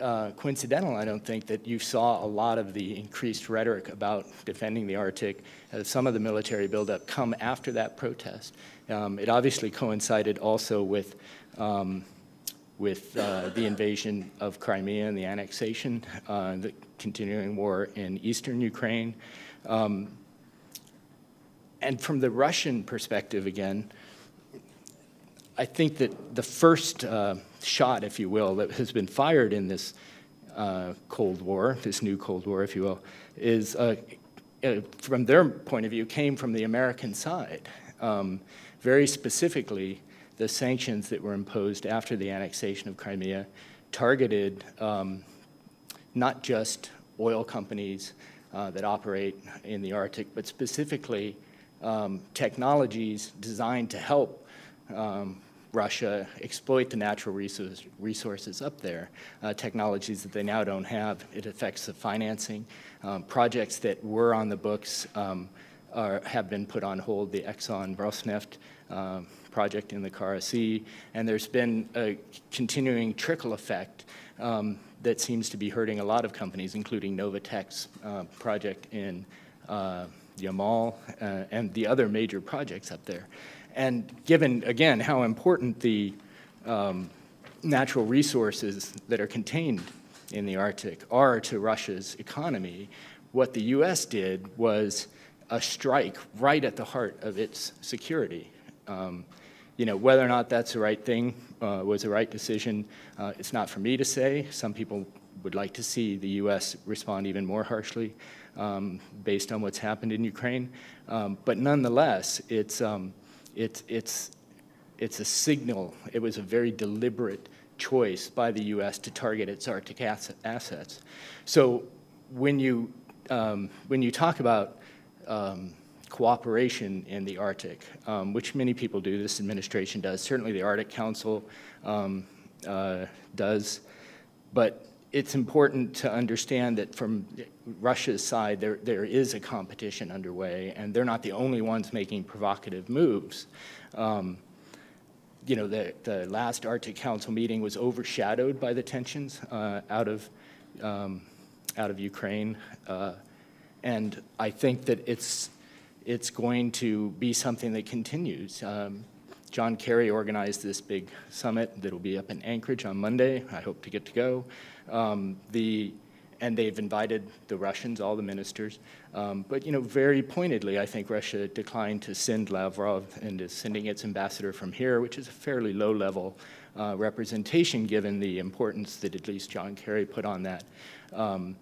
uh, coincidental, I don't think, that you saw a lot of the increased rhetoric about defending the Arctic, uh, some of the military buildup come after that protest. Um, it obviously coincided also with, um, with uh, the invasion of Crimea and the annexation, uh, the continuing war in eastern Ukraine. Um, and from the Russian perspective, again, I think that the first uh, shot, if you will, that has been fired in this uh, Cold War, this new Cold War, if you will, is uh, uh from their point of view, came from the American side. Um, very specifically, the sanctions that were imposed after the annexation of Crimea targeted um, not just oil companies uh, that operate in the Arctic, but specifically um, technologies designed to help um, Russia exploit the natural resource, resources up there, uh, technologies that they now don't have. It affects the financing. Um, projects that were on the books um, are, have been put on hold, the Exxon Rosneft uh, project in the Kara Sea, and there's been a continuing trickle effect um, that seems to be hurting a lot of companies, including Novatek's uh, project in uh, Yamal uh, and the other major projects up there. And given, again, how important the um, natural resources that are contained in the Arctic are to Russia's economy, what the U.S. did was a strike right at the heart of its security. Um, you know, whether or not that's the right thing uh, was the right decision, uh, it's not for me to say. Some people would like to see the U.S. respond even more harshly um, based on what's happened in Ukraine. Um, but nonetheless, it's, um, it's, it's, it's a signal. It was a very deliberate choice by the U.S. to target its Arctic assets. So when you, um, when you talk about um, cooperation in the Arctic, um, which many people do, this administration does, certainly the Arctic Council um, uh, does, but it's important to understand that from Russia's side, there, there is a competition underway, and they're not the only ones making provocative moves. Um, you know, the, the last Arctic Council meeting was overshadowed by the tensions uh, out, of, um, out of Ukraine. Uh, and I think that it's, it's going to be something that continues. Um, John Kerry organized this big summit that'll be up in Anchorage on Monday. I hope to get to go. Um, the, and they've invited the Russians, all the ministers. Um, but, you know, very pointedly, I think Russia declined to send Lavrov and is sending its ambassador from here, which is a fairly low level uh, representation given the importance that at least John Kerry put on that. Um,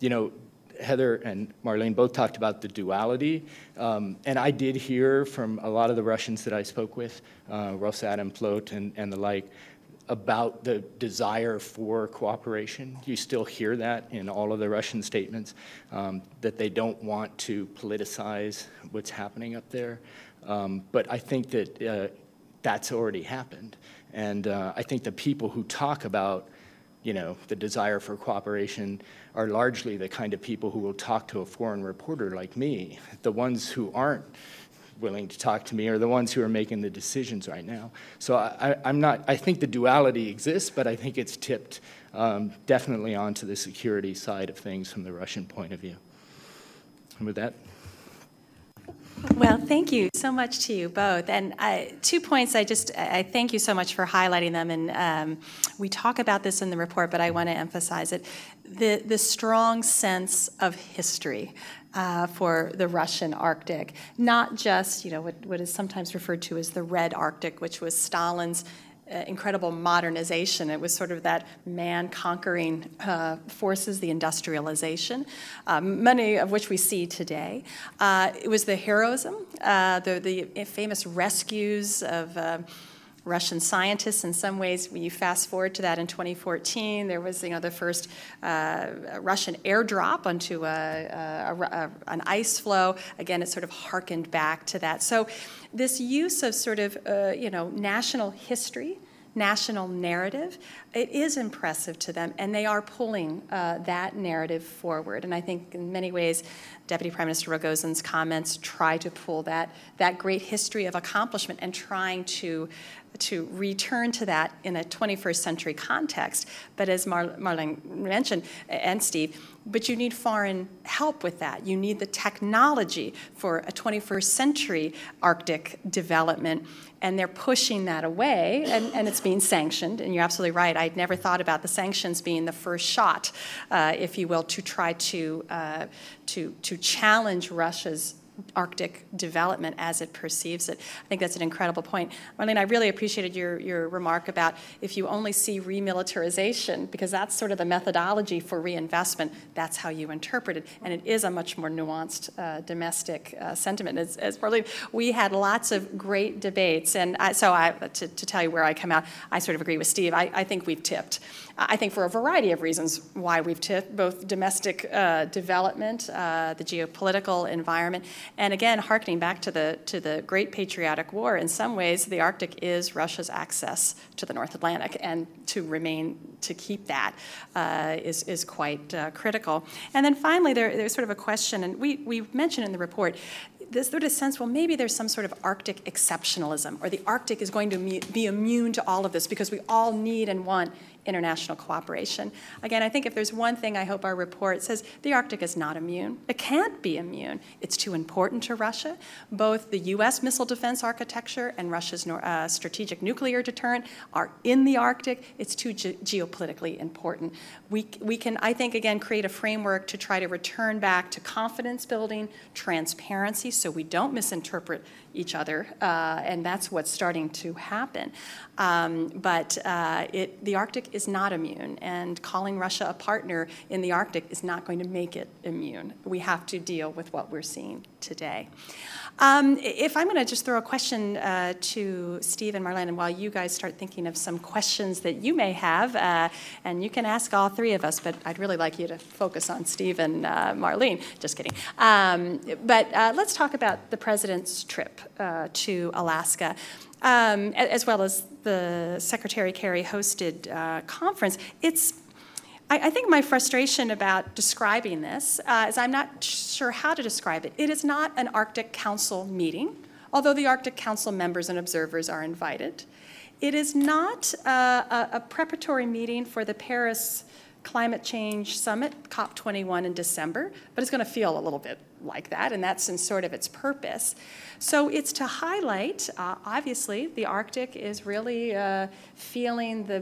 you know, Heather and Marlene both talked about the duality, um, and I did hear from a lot of the Russians that I spoke with, uh, Rosatomflot and, and the like, about the desire for cooperation. You still hear that in all of the Russian statements, um, that they don't want to politicize what's happening up there. Um, but I think that uh, that's already happened. And uh, I think the people who talk about you know, the desire for cooperation are largely the kind of people who will talk to a foreign reporter like me. The ones who aren't willing to talk to me are the ones who are making the decisions right now. So I, am not, I think the duality exists, but I think it's tipped um, definitely onto the security side of things from the Russian point of view. And with that, well, thank you so much to you both. And uh, two points, I just I thank you so much for highlighting them. And um, we talk about this in the report, but I want to emphasize it: the the strong sense of history. Uh, for the Russian Arctic, not just you know what, what is sometimes referred to as the Red Arctic, which was Stalin's incredible modernization. It was sort of that man conquering uh, forces, the industrialization, um, many of which we see today. Uh, it was the heroism, uh, the, the famous rescues of uh, Russian scientists. In some ways, when you fast forward to that in 2014, there was you know the first uh, Russian airdrop onto a, a, a, an ice floe. Again, it sort of harkened back to that. So, this use of sort of uh, you know national history national narrative, it is impressive to them, and they are pulling uh, that narrative forward. And I think in many ways, Deputy Prime Minister Rogozin's comments try to pull that, that great history of accomplishment and trying to to return to that in a 21st century context. But as Mar- Marlene mentioned, and Steve, but you need foreign help with that. You need the technology for a 21st century Arctic development. And they're pushing that away, and, and it's being sanctioned. And you're absolutely right. I'd never thought about the sanctions being the first shot, uh, if you will, to try to, uh, to, to challenge Russia's Arctic development as it perceives it. I think that's an incredible point. Marlene, I really appreciated your, your remark about if you only see remilitarization, because that's sort of the methodology for reinvestment, that's how you interpret it. And it is a much more nuanced uh, domestic uh, sentiment. As, as Marlene, we had lots of great debates. And I, so I, to, to, tell you where I come out, I sort of agree with Steve. I, I think we've tipped. I think for a variety of reasons why we've tipped, both domestic uh, development, uh, the geopolitical environment, and again, harkening back to the, to the Great Patriotic War, in some ways, the Arctic is Russia's access to the North Atlantic, and to remain, to keep that uh, is is, quite uh, critical. And then finally, there, there's sort of a question, and we, we mentioned in the report, this sort of sense, well, maybe there's some sort of Arctic exceptionalism, or the Arctic is going to be immune to all of this because we all need and want international cooperation. Again, I think if there's one thing I hope our report says, the Arctic is not immune. It can't be immune. It's too important to Russia. Both the U.S. missile defense architecture and Russia's uh, strategic nuclear deterrent are in the Arctic. It's too ge geopolitically important. We, we can, I think, again, create a framework to try to return back to confidence building, transparency, so we don't misinterpret each other, uh, and that's what's starting to happen. Um, but uh, it, the Arctic is not immune, and calling Russia a partner in the Arctic is not going to make it immune. We have to deal with what we're seeing today. Um, if I'm going to just throw a question uh, to Steve and Marlene, and while you guys start thinking of some questions that you may have, uh, and you can ask all three of us, but I'd really like you to focus on Steve and uh, Marlene. Just kidding. Um, but uh, let's talk about the president's trip uh, to Alaska. Um, as well as the Secretary Kerry hosted uh, conference, it's I, I, think my frustration about describing this uh, is I'm not sure how to describe it. It is not an Arctic Council meeting, although the Arctic Council members and observers are invited. It is not a, a preparatory meeting for the Paris Climate Change Summit, COP21 in December, but it's going to feel a little bit like that, and that's in sort of its purpose. So it's to highlight, uh, obviously, the Arctic is really uh, feeling the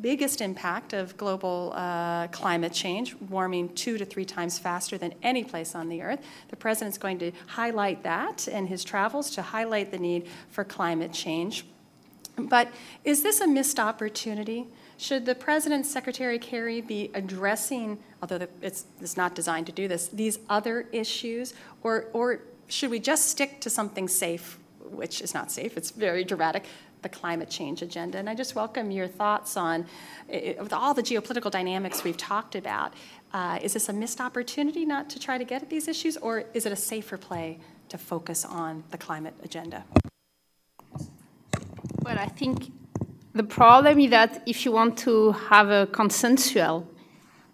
biggest impact of global uh, climate change, warming two to three times faster than any place on the Earth. The President's going to highlight that in his travels to highlight the need for climate change. But is this a missed opportunity? Should the President's Secretary Kerry be addressing, although it's, it's not designed to do this, these other issues, or, or should we just stick to something safe, which is not safe, it's very dramatic, the climate change agenda? And I just welcome your thoughts on with all the geopolitical dynamics we've talked about. Uh, is this a missed opportunity not to try to get at these issues, or is it a safer play to focus on the climate agenda? Well, I think the problem is that if you want to have a consensual,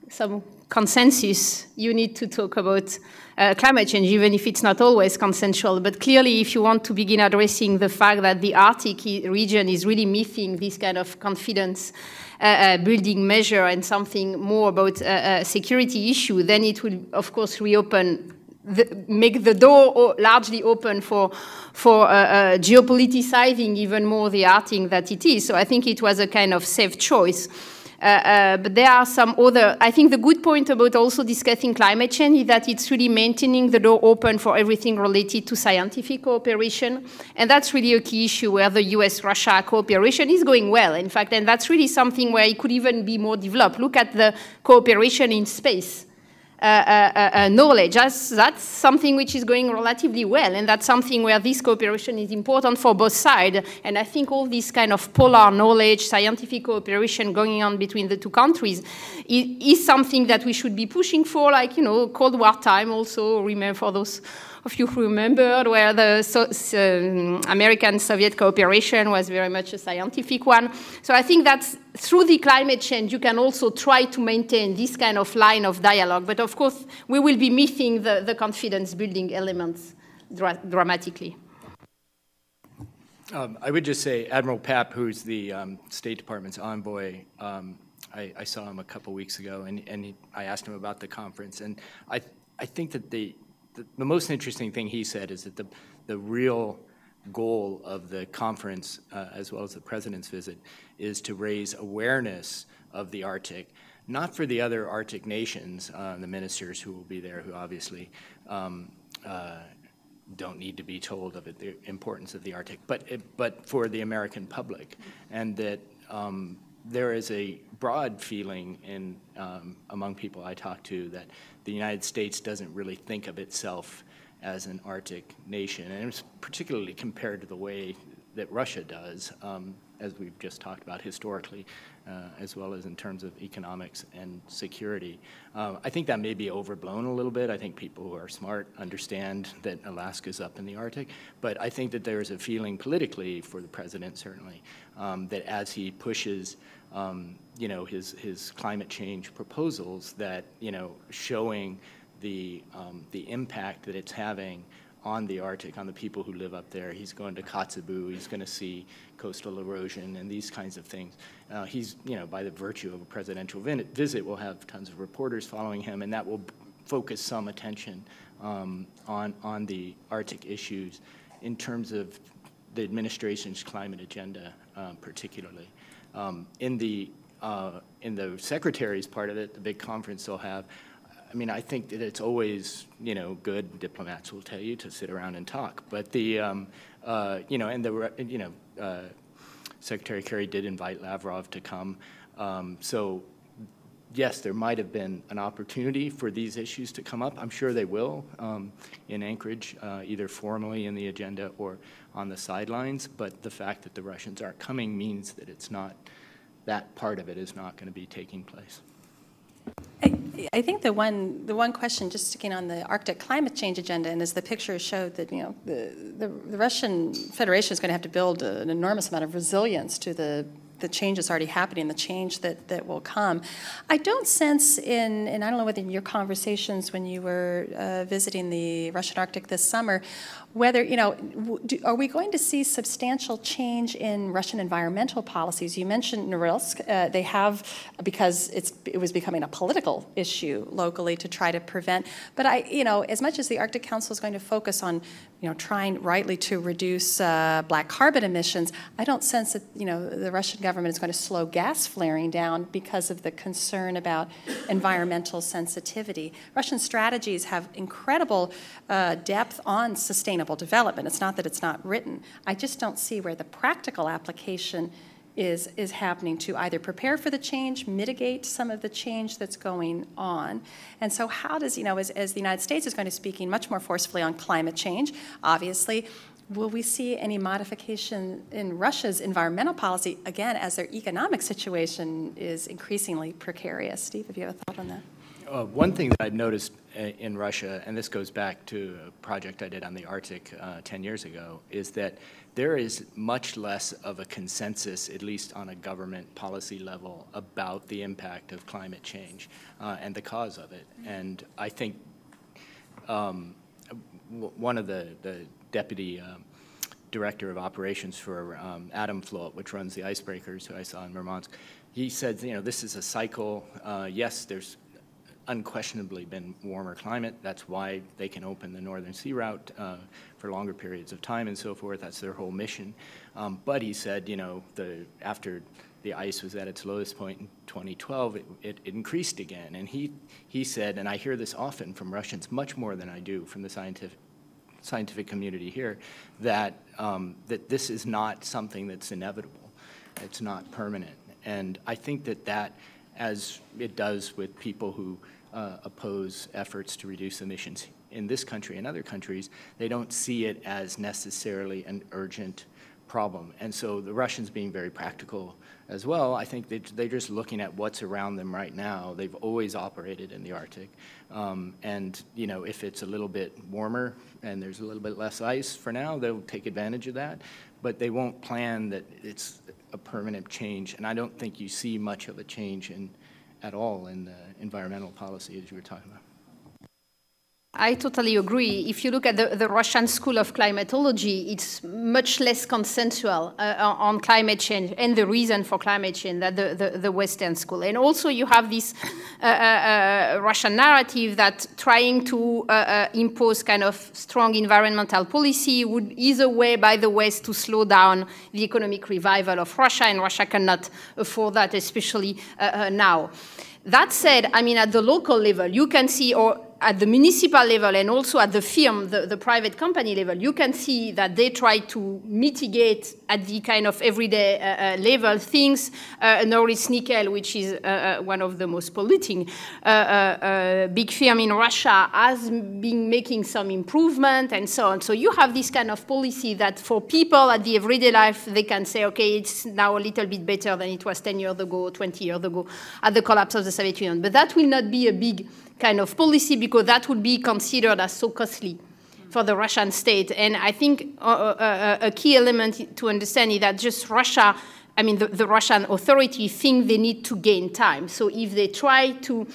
some consensus, you need to talk about uh, climate change, even if it's not always consensual. But clearly, if you want to begin addressing the fact that the Arctic region is really missing this kind of confidence uh, uh, building measure and something more about a uh, uh, security issue, then it will, of course, reopen the, make the door largely open for for uh, uh, geopoliticizing even more the Arctic that it is. So I think it was a kind of safe choice. Uh, uh, but there are some other, I think the good point about also discussing climate change is that it's really maintaining the door open for everything related to scientific cooperation. And that's really a key issue where the US Russia cooperation is going well, in fact. And that's really something where it could even be more developed. Look at the cooperation in space. Uh, uh, uh, knowledge. That's, that's something which is going relatively well, and that's something where this cooperation is important for both sides. And I think all this kind of polar knowledge, scientific cooperation going on between the two countries is, is something that we should be pushing for, like, you know, Cold War time also, remember for those of you who remembered, where the so, um, American-Soviet cooperation was very much a scientific one. So I think that through the climate change, you can also try to maintain this kind of line of dialogue. But of course, we will be missing the, the confidence-building elements dra dramatically. Um, I would just say Admiral Papp, who's the um, State Department's envoy, um, I, I, saw him a couple weeks ago, and, and he, I asked him about the conference, and I, I think that the the, the most interesting thing he said is that the, the real goal of the conference, uh, as well as the president's visit, is to raise awareness of the Arctic, not for the other Arctic nations, uh, the ministers who will be there, who obviously um, uh, don't need to be told of it, the importance of the Arctic, but, but for the American public, and that um, there is a broad feeling in, um, among people I talk to that the United States doesn't really think of itself as an Arctic nation, and it's particularly compared to the way that Russia does, um, as we've just talked about historically, uh, as well as in terms of economics and security. Um, I think that may be overblown a little bit. I think people who are smart understand that Alaska's up in the Arctic, but I think that there is a feeling politically for the president, certainly, um, that as he pushes um, you know, his, his climate change proposals that, you know, showing the, um, the impact that it's having on the Arctic, on the people who live up there. He's going to Kotzebue. He's going to see coastal erosion and these kinds of things. Uh, he's, you know, by the virtue of a presidential visit, we'll have tons of reporters following him, and that will focus some attention um, on, on the Arctic issues in terms of the administration's climate agenda, uh, particularly. Um, in the uh, in the secretary's part of it, the big conference they'll have, I mean, I think that it's always, you know, good, diplomats will tell you to sit around and talk. But the, um, uh, you know, and the, you know, uh, Secretary Kerry did invite Lavrov to come. Um, so, yes, there might have been an opportunity for these issues to come up. I'm sure they will um, in Anchorage, uh, either formally in the agenda or on the sidelines. But the fact that the Russians aren't coming means that it's not, that part of it is not going to be taking place. I, I, think the one the one question, just sticking on the Arctic climate change agenda, and as the picture showed, that you know the, the, the Russian Federation is going to have to build an enormous amount of resilience to the the change that's already happening, the change that, that will come. I don't sense in, and I don't know whether in your conversations when you were uh, visiting the Russian Arctic this summer, whether, you know, do, are we going to see substantial change in Russian environmental policies? You mentioned Norilsk. Uh, they have, because it was becoming a political issue locally to try to prevent. But I, you know, as much as the Arctic Council is going to focus on, you know, trying rightly to reduce uh, black carbon emissions, I don't sense that, you know, the Russian government is going to slow gas flaring down because of the concern about environmental sensitivity. Russian strategies have incredible uh, depth on sustainable sustainable development. It's not that it's not written. I just don't see where the practical application is, is happening to either prepare for the change, mitigate some of the change that's going on. And so, how does, you know, as, as the United States is going to be speaking much more forcefully on climate change, obviously, will we see any modification in Russia's environmental policy, again, as their economic situation is increasingly precarious? Steve, have you have a thought on that? Uh, one thing that I've noticed uh, in Russia, and this goes back to a project I did on the Arctic uh, 10 years ago, is that there is much less of a consensus, at least on a government policy level, about the impact of climate change uh, and the cause of it. And I think um, one of the, the deputy um, director of operations for um, Atomflot, which runs the icebreakers, who I saw in Murmansk, he said, you know, this is a cycle. Uh, yes, there's unquestionably been warmer climate. That's why they can open the Northern Sea Route uh, for longer periods of time and so forth. That's their whole mission. Um, but he said, you know, the, after the ice was at its lowest point in 2012, it, it, increased again. And he, he said, and I hear this often from Russians, much more than I do from the scientific, scientific community here, that, um, that this is not something that's inevitable. It's not permanent. And I think that that, as it does with people who uh, oppose efforts to reduce emissions in this country and other countries, they don't see it as necessarily an urgent problem. And so the Russians being very practical as well, I think they, they're just looking at what's around them right now. They've always operated in the Arctic. Um, and, you know, if it's a little bit warmer and there's a little bit less ice for now, they'll take advantage of that. But they won't plan that it's a permanent change. And I don't think you see much of a change in at all in environmental policy as you were talking about. I totally agree. If you look at the, the, Russian School of Climatology, it's much less consensual uh, on climate change and the reason for climate change than the, the, the Western school. And also, you have this uh, uh, uh Russian narrative that trying to uh, uh, impose kind of strong environmental policy would either way by the West to slow down the economic revival of Russia, and Russia cannot afford that, especially now. That said, I mean, at the local level, you can see, or at the municipal level and also at the firm, the, the, private company level, you can see that they try to mitigate at the kind of everyday uh, uh, level things. Uh, Norilsk Nickel, which is uh, uh, one of the most polluting uh, big firm in Russia, has been making some improvement and so on. So you have this kind of policy that for people at the everyday life, they can say, okay, it's now a little bit better than it was 10 years ago, 20 years ago at the collapse of the Soviet Union. But that will not be a big kind of policy because that would be considered as so costly for the Russian state. And I think uh, uh, uh, a key element to understand is that just Russia, I mean, the, the Russian authority think they need to gain time. So if they try to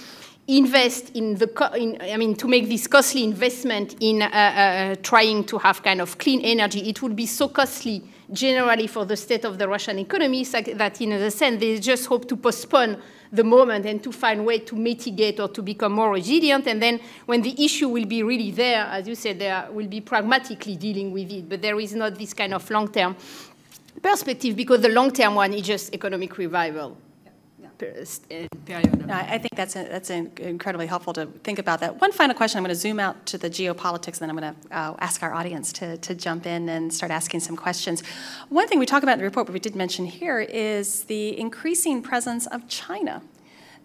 invest in the, in, I mean, to make this costly investment in uh, uh, trying to have kind of clean energy, it would be so costly generally for the state of the Russian economy that in a sense they just hope to postpone the moment and to find way to mitigate or to become more resilient. And then when the issue will be really there, as you said, there will be pragmatically dealing with it. But there is not this kind of long-term perspective because the long-term one is just economic revival. Period. I think that's a, that's incredibly helpful to think about that. One final question. I'm going to zoom out to the geopolitics, and then I'm going to uh, ask our audience to, to jump in and start asking some questions. One thing we talk about in the report, but we did mention here, is the increasing presence of China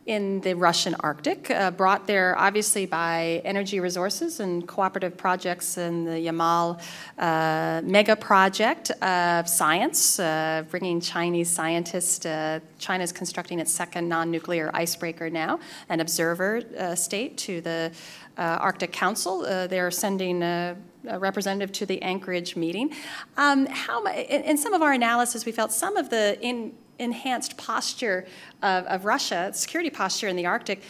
in the Russian Arctic, uh, brought there obviously by energy resources and cooperative projects in the Yamal uh, mega project of science, uh, bringing Chinese scientists. Uh, China is constructing its second non nuclear icebreaker now, an observer uh, state to the uh, Arctic Council. they're sending a representative to the Anchorage meeting. Um, how, in, in, some of our analysis, we felt some of the in, enhanced posture of, of Russia, security posture in the Arctic,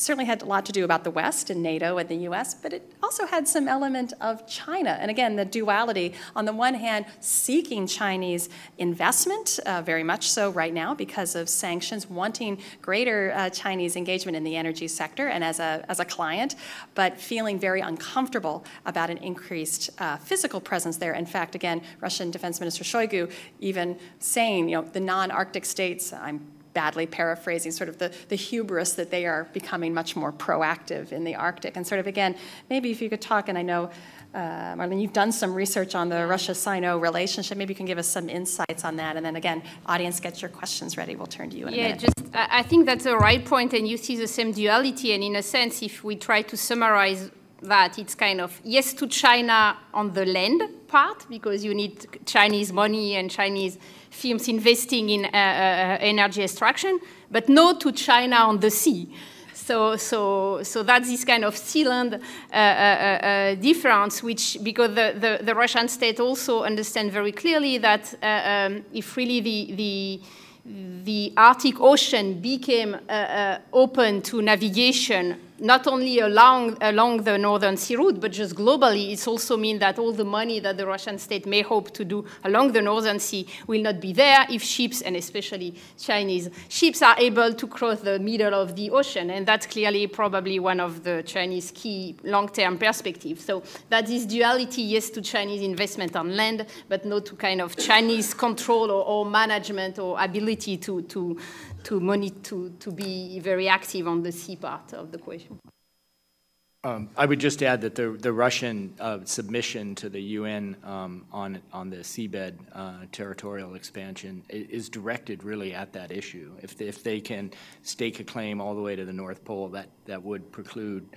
certainly had a lot to do about the West and NATO and the US, but it also had some element of China. And again, the duality on the one hand, seeking Chinese investment, uh, very much so right now because of sanctions, wanting greater uh, Chinese engagement in the energy sector and as a, as a client, but feeling very uncomfortable about an increased uh, physical presence there. In fact, again, Russian Defense Minister Shoigu even saying, you know, the non Arctic states, I'm badly paraphrasing sort of the, the hubris that they are becoming much more proactive in the Arctic. And sort of again, maybe if you could talk, and I know, uh, Marlene, you've done some research on the Russia Sino relationship. Maybe you can give us some insights on that. And then again, audience, get your questions ready. We'll turn to you in yeah, a minute. just I think that's the right point, and you see the same duality. And in a sense, if we try to summarize that, it's kind of yes to China on the land part because you need Chinese money and Chinese firms investing in uh, uh, energy extraction, but no to China on the sea. So, so, so that's this kind of sea land uh, uh, uh, difference, which, because the, the, the, Russian state also understand very clearly that um, if really the, the the Arctic Ocean became uh, uh, open to navigation not only along, along the Northern Sea route, but just globally, it also means that all the money that the Russian state may hope to do along the Northern Sea will not be there if ships, and especially Chinese ships, are able to cross the middle of the ocean. And that's clearly probably one of the Chinese key long-term perspectives. So that is duality, yes, to Chinese investment on land, but not to kind of Chinese control or, or management or ability to, to, to, money, to, to be very active on the sea part of the question. Um, I would just add that the, the Russian uh, submission to the UN um, on, on the seabed uh, territorial expansion is directed really at that issue. If they, if they can stake a claim all the way to the North Pole, that, that would preclude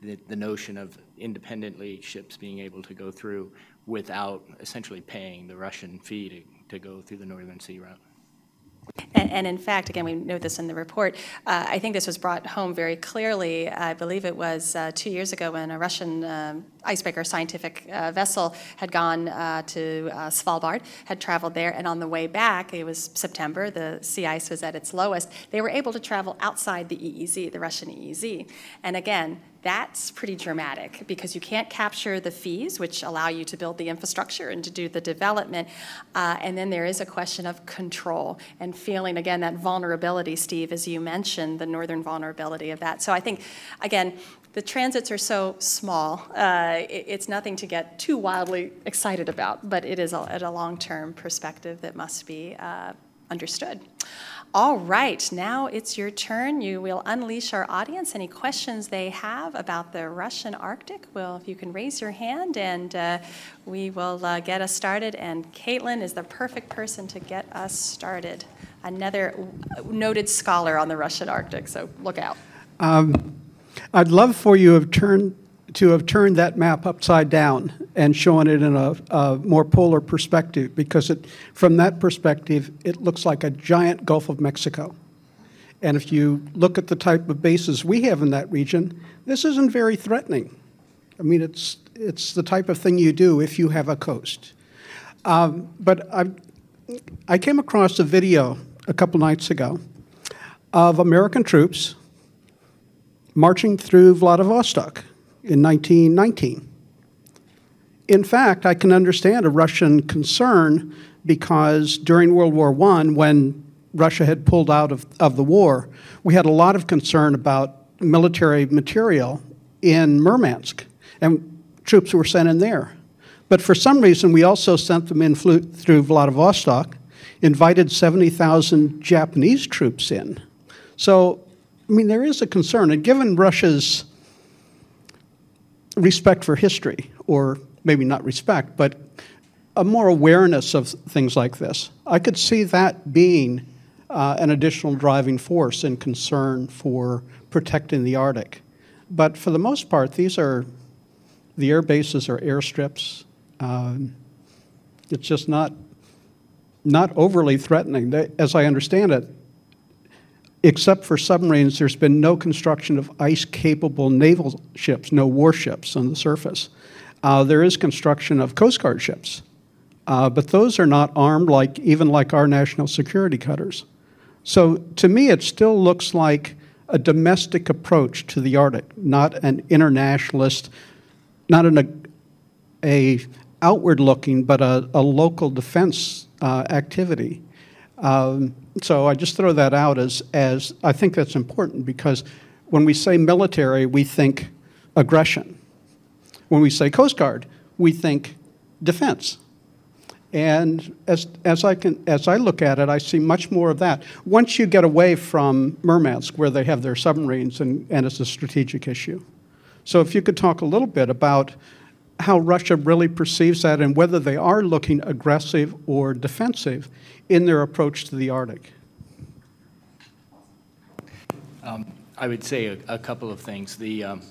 the, the notion of independently ships being able to go through without essentially paying the Russian fee to, to go through the Northern Sea route. And, and, in fact, again, we note this in the report. Uh, I think this was brought home very clearly. I believe it was uh, two years ago when a Russian um, icebreaker scientific uh, vessel had gone uh, to uh, Svalbard, had traveled there, and on the way back, it was September, the sea ice was at its lowest. They were able to travel outside the EEZ, the Russian EEZ. And again, that's pretty dramatic because you can't capture the fees, which allow you to build the infrastructure and to do the development. Uh, and then there is a question of control and feeling, again, that vulnerability, Steve, as you mentioned, the northern vulnerability of that. So I think, again, the transits are so small, uh, it, it's nothing to get too wildly excited about, but it is a, at a long term perspective that must be uh, understood. All right, now it's your turn. You will unleash our audience. Any questions they have about the Russian Arctic? Well, if you can raise your hand and uh, we will uh, get us started. And Caitlin is the perfect person to get us started. Another noted scholar on the Russian Arctic, so look out. Um, I'd love for you have turned, to have turned that map upside down and showing it in a, a, more polar perspective because it, from that perspective, it looks like a giant Gulf of Mexico. And if you look at the type of bases we have in that region, this isn't very threatening. I mean, it's, it's the type of thing you do if you have a coast. Um, but I, I came across a video a couple nights ago of American troops marching through Vladivostok in 1919. In fact, I can understand a Russian concern because during World War I, when Russia had pulled out of, of the war, we had a lot of concern about military material in Murmansk, and troops were sent in there. But for some reason, we also sent them in through Vladivostok, invited 70,000 Japanese troops in. So, I mean, there is a concern. And given Russia's respect for history, or maybe not respect, but a more awareness of things like this, I could see that being uh, an additional driving force and concern for protecting the Arctic. But for the most part, these are the air bases are airstrips. Um, it's just not not overly threatening. As I understand it, except for submarines, there's been no construction of ice-capable naval ships, no warships on the surface. Uh, there is construction of Coast Guard ships, uh, but those are not armed like even like our national security cutters. So to me, it still looks like a domestic approach to the Arctic, not an internationalist, not an, a, a outward-looking, but a, a, local defense uh, activity. Um, so I just throw that out as, as I think that's important because when we say military, we think aggression. When we say Coast Guard, we think defense. And as, as, I can, as I look at it, I see much more of that. Once you get away from Murmansk, where they have their submarines, and, and it's a strategic issue. So if you could talk a little bit about how Russia really perceives that and whether they are looking aggressive or defensive in their approach to the Arctic. Um, I would say a, a, couple of things. The, um,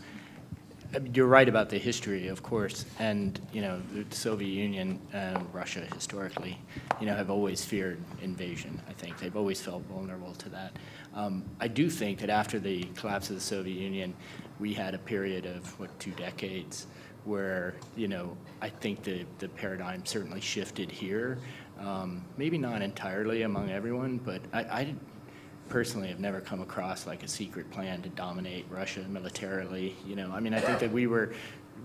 you're right about the history, of course, and you know the Soviet Union and Russia historically, you know, have always feared invasion. I think they've always felt vulnerable to that. Um, I do think that after the collapse of the Soviet Union, we had a period of what two decades where you know I think the the paradigm certainly shifted here. Um, maybe not entirely among everyone, but I, I personally have never come across like a secret plan to dominate Russia militarily. You know, I mean, I think that we were,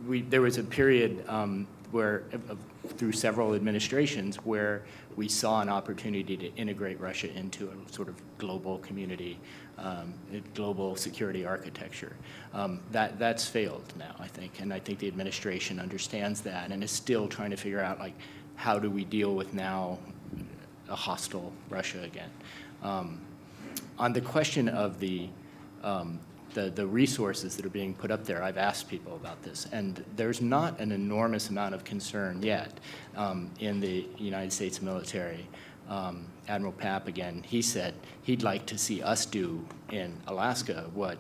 we there was a period um, where, uh, through several administrations, where we saw an opportunity to integrate Russia into a sort of global community, um, global security architecture. Um, that that's failed now, I think, and I think the administration understands that and is still trying to figure out like how do we deal with now a hostile Russia again. Um, on the question of the, um, the, the resources that are being put up there, I've asked people about this, and there's not an enormous amount of concern yet um, in the United States military. Um, Admiral Papp, again, he said he'd like to see us do in Alaska what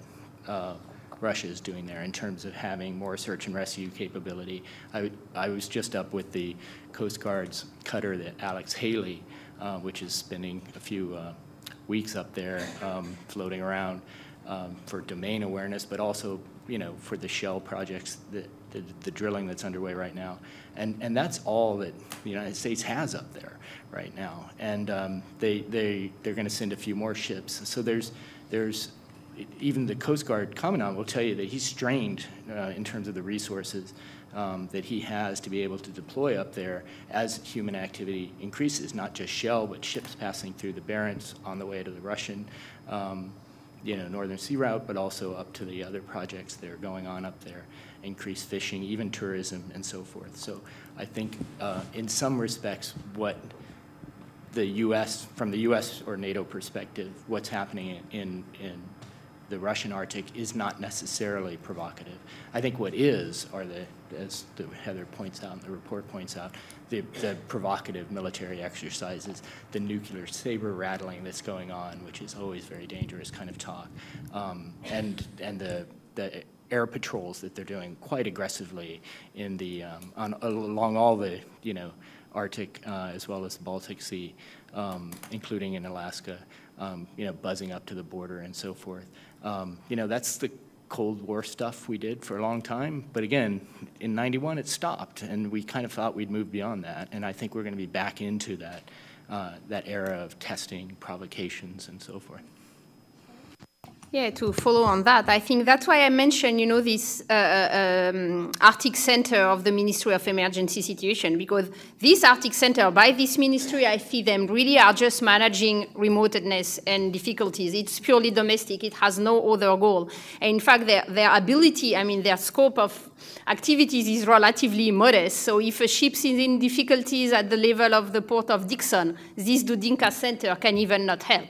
uh, Russia is doing there in terms of having more search and rescue capability. I, I was just up with the Coast Guard's cutter, the Alex Haley, uh, which is spending a few uh, weeks up there um, floating around um, for domain awareness, but also you know for the shell projects, the, the, the, drilling that's underway right now, and and that's all that the United States has up there right now, and um, they they they're going to send a few more ships. So there's there's even the Coast Guard commandant will tell you that he's strained uh, in terms of the resources um, that he has to be able to deploy up there as human activity increases, not just shell, but ships passing through the Barents on the way to the Russian, um, you know, Northern Sea Route, but also up to the other projects that are going on up there, increased fishing, even tourism, and so forth. So I think uh, in some respects, what the U.S., from the U.S. or NATO perspective, what's happening in, in the Russian Arctic is not necessarily provocative. I think what is are the, as the Heather points out and the report points out, the, the provocative military exercises, the nuclear saber rattling that's going on, which is always very dangerous kind of talk, um, and and the the air patrols that they're doing quite aggressively in the um, on, along all the you know Arctic uh, as well as the Baltic Sea, um, including in Alaska, um, you know, buzzing up to the border and so forth. Um, you know, that's the Cold War stuff we did for a long time. But again, in 91, it stopped, and we kind of thought we'd move beyond that. And I think we're going to be back into that, uh, that era of testing, provocations, and so forth. Yeah, to follow on that, I think that's why I mentioned, you know, this uh, um, Arctic Center of the Ministry of Emergency Situation, because this Arctic Center, by this ministry, I see them really are just managing remoteness and difficulties. It's purely domestic. It has no other goal. And in fact, their, their ability, I mean, their scope of activities is relatively modest. So if a ship is in difficulties at the level of the port of Dixon, this Dudinka Center can even not help.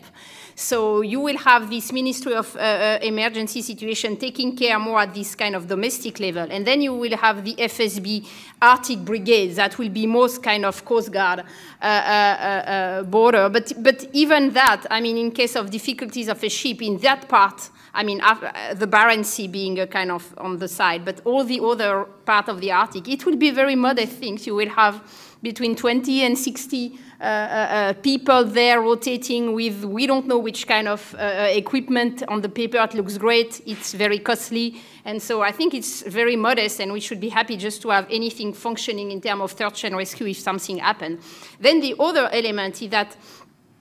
So you will have this Ministry of uh, uh, Emergency Situation taking care more at this kind of domestic level. And then you will have the FSB Arctic Brigade that will be most kind of Coast Guard uh, uh, uh, border. But, but even that, I mean, in case of difficulties of a ship in that part, I mean, the Barents Sea being a kind of on the side, but all the other part of the Arctic, it will be very modest things. You will have between 20 and 60 uh, uh, uh, people there rotating with we don't know which kind of equipment. On the paper, it looks great. It's very costly. And so I think it's very modest, and we should be happy just to have anything functioning in terms of search and rescue if something happened. Then the other element is that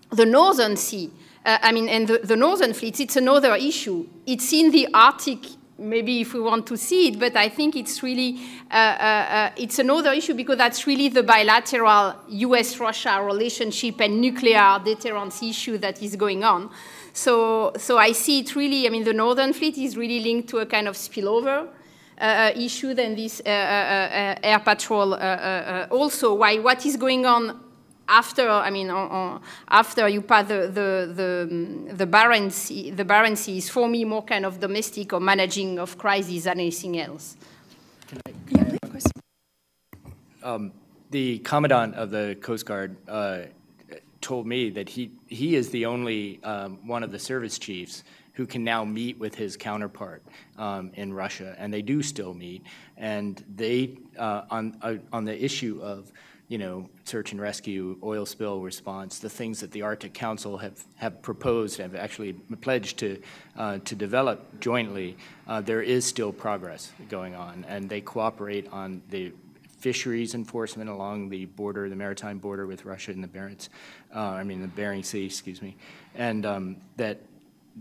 the Northern Sea, uh, I mean, and the, the Northern fleets, it's another issue. It's in the Arctic maybe if we want to see it, but I think it's really uh, uh, uh, it's another issue because that's really the bilateral U.S.-Russia relationship and nuclear deterrence issue that is going on. So, so I see it really. I mean, the Northern Fleet is really linked to a kind of spillover. Uh, issue than this uh, uh, air patrol also why what is going on after, I mean, uh, uh, after you pass the, the, the, the, Barents, the Barents Sea is for me more kind of domestic or managing of crises than anything else. Can I, can yeah, of course. Um, the commandant of the Coast Guard uh, told me that he, he is the only um, one of the service chiefs who can now meet with his counterpart um, in Russia, and they do still meet. And they, uh, on, uh, on the issue of you know, search and rescue, oil spill response, the things that the Arctic Council have, have proposed, have actually pledged to, uh, to develop jointly, uh, there is still progress going on. And they cooperate on the fisheries enforcement along the border, the maritime border with Russia and the Barents, uh, I mean the Bering Sea, excuse me, and um, that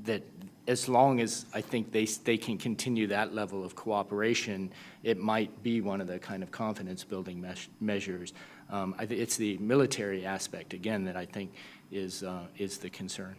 that as long as I think they they can continue that level of cooperation, it might be one of the kind of confidence building measures um, I it's the military aspect, again, that I think is, uh, is the concern.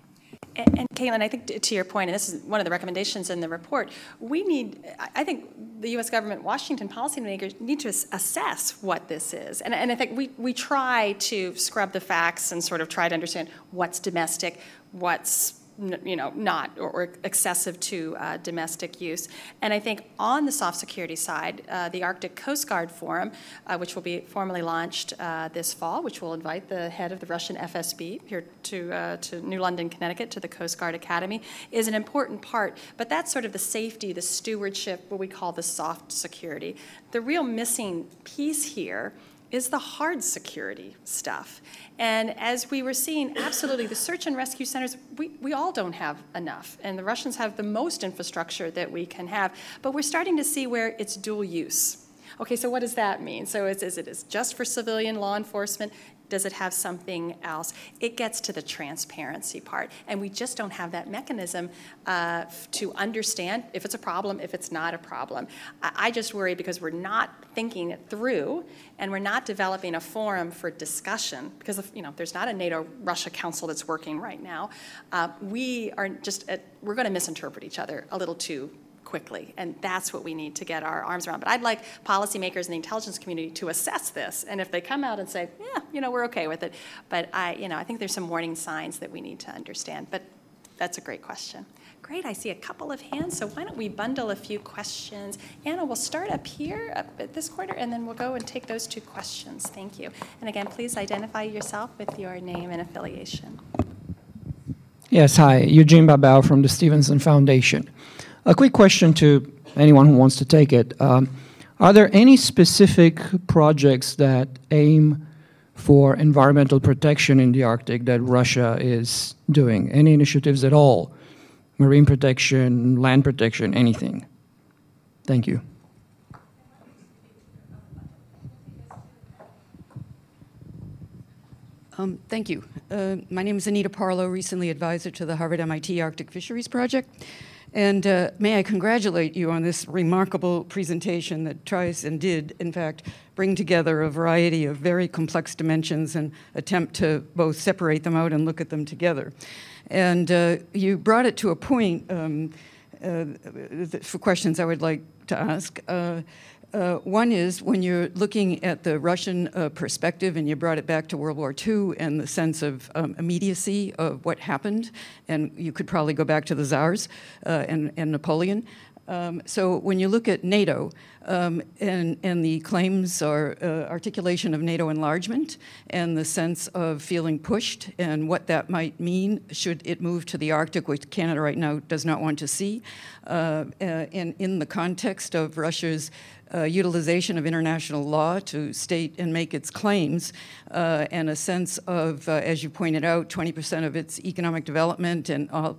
And, and Caitlin, I think to your point, and this is one of the recommendations in the report, we need, I think the U.S. government, Washington policymakers need to assess what this is. And, and I think we, we try to scrub the facts and sort of try to understand what's domestic, what's you know, not or, or excessive to uh, domestic use. And I think on the soft security side, uh, the Arctic Coast Guard Forum, uh, which will be formally launched uh, this fall, which will invite the head of the Russian FSB here to, uh, to New London, Connecticut, to the Coast Guard Academy, is an important part. But that's sort of the safety, the stewardship, what we call the soft security. The real missing piece here is the hard security stuff. And as we were seeing, absolutely, the search and rescue centers, we, we all don't have enough. And the Russians have the most infrastructure that we can have. But we're starting to see where it's dual use. Okay, so what does that mean? So is, is it is just for civilian law enforcement? Does it have something else? It gets to the transparency part, and we just don't have that mechanism uh, to understand if it's a problem, if it's not a problem. I, I just worry because we're not thinking it through, and we're not developing a forum for discussion because you know there's not a NATO-Russia council that's working right now. Uh, we are just at, we're going to misinterpret each other a little too quickly. And that's what we need to get our arms around. But I'd like policymakers in the intelligence community to assess this. And if they come out and say, yeah, you know, we're okay with it. But I, you know, I think there's some warning signs that we need to understand. But that's a great question. Great, I see a couple of hands, so why don't we bundle a few questions? Anna, we'll start up here up at this quarter, and then we'll go and take those two questions. Thank you. And again, please identify yourself with your name and affiliation. Yes, hi, Eugene Babel from the Stevenson Foundation. A quick question to anyone who wants to take it. Um, are there any specific projects that aim for environmental protection in the Arctic that Russia is doing? Any initiatives at all? Marine protection, land protection, anything? Thank you. Um, thank you. Uh, my name is Anita Parlow, recently advisor to the Harvard MIT Arctic Fisheries Project. And uh, may I congratulate you on this remarkable presentation that tries and did, in fact, bring together a variety of very complex dimensions and attempt to both separate them out and look at them together. And uh, you brought it to a point um, uh, for questions I would like to ask. Uh, one is when you're looking at the Russian uh, perspective and you brought it back to World War II and the sense of um, immediacy of what happened, and you could probably go back to the Tsars uh, and, and Napoleon. Um, so when you look at NATO um, and, and the claims or uh, articulation of NATO enlargement and the sense of feeling pushed and what that might mean should it move to the Arctic, which Canada right now does not want to see, uh, uh and in the context of Russia's uh, utilization of international law to state and make its claims, uh, and a sense of, uh, as you pointed out, 20% of its economic development and a,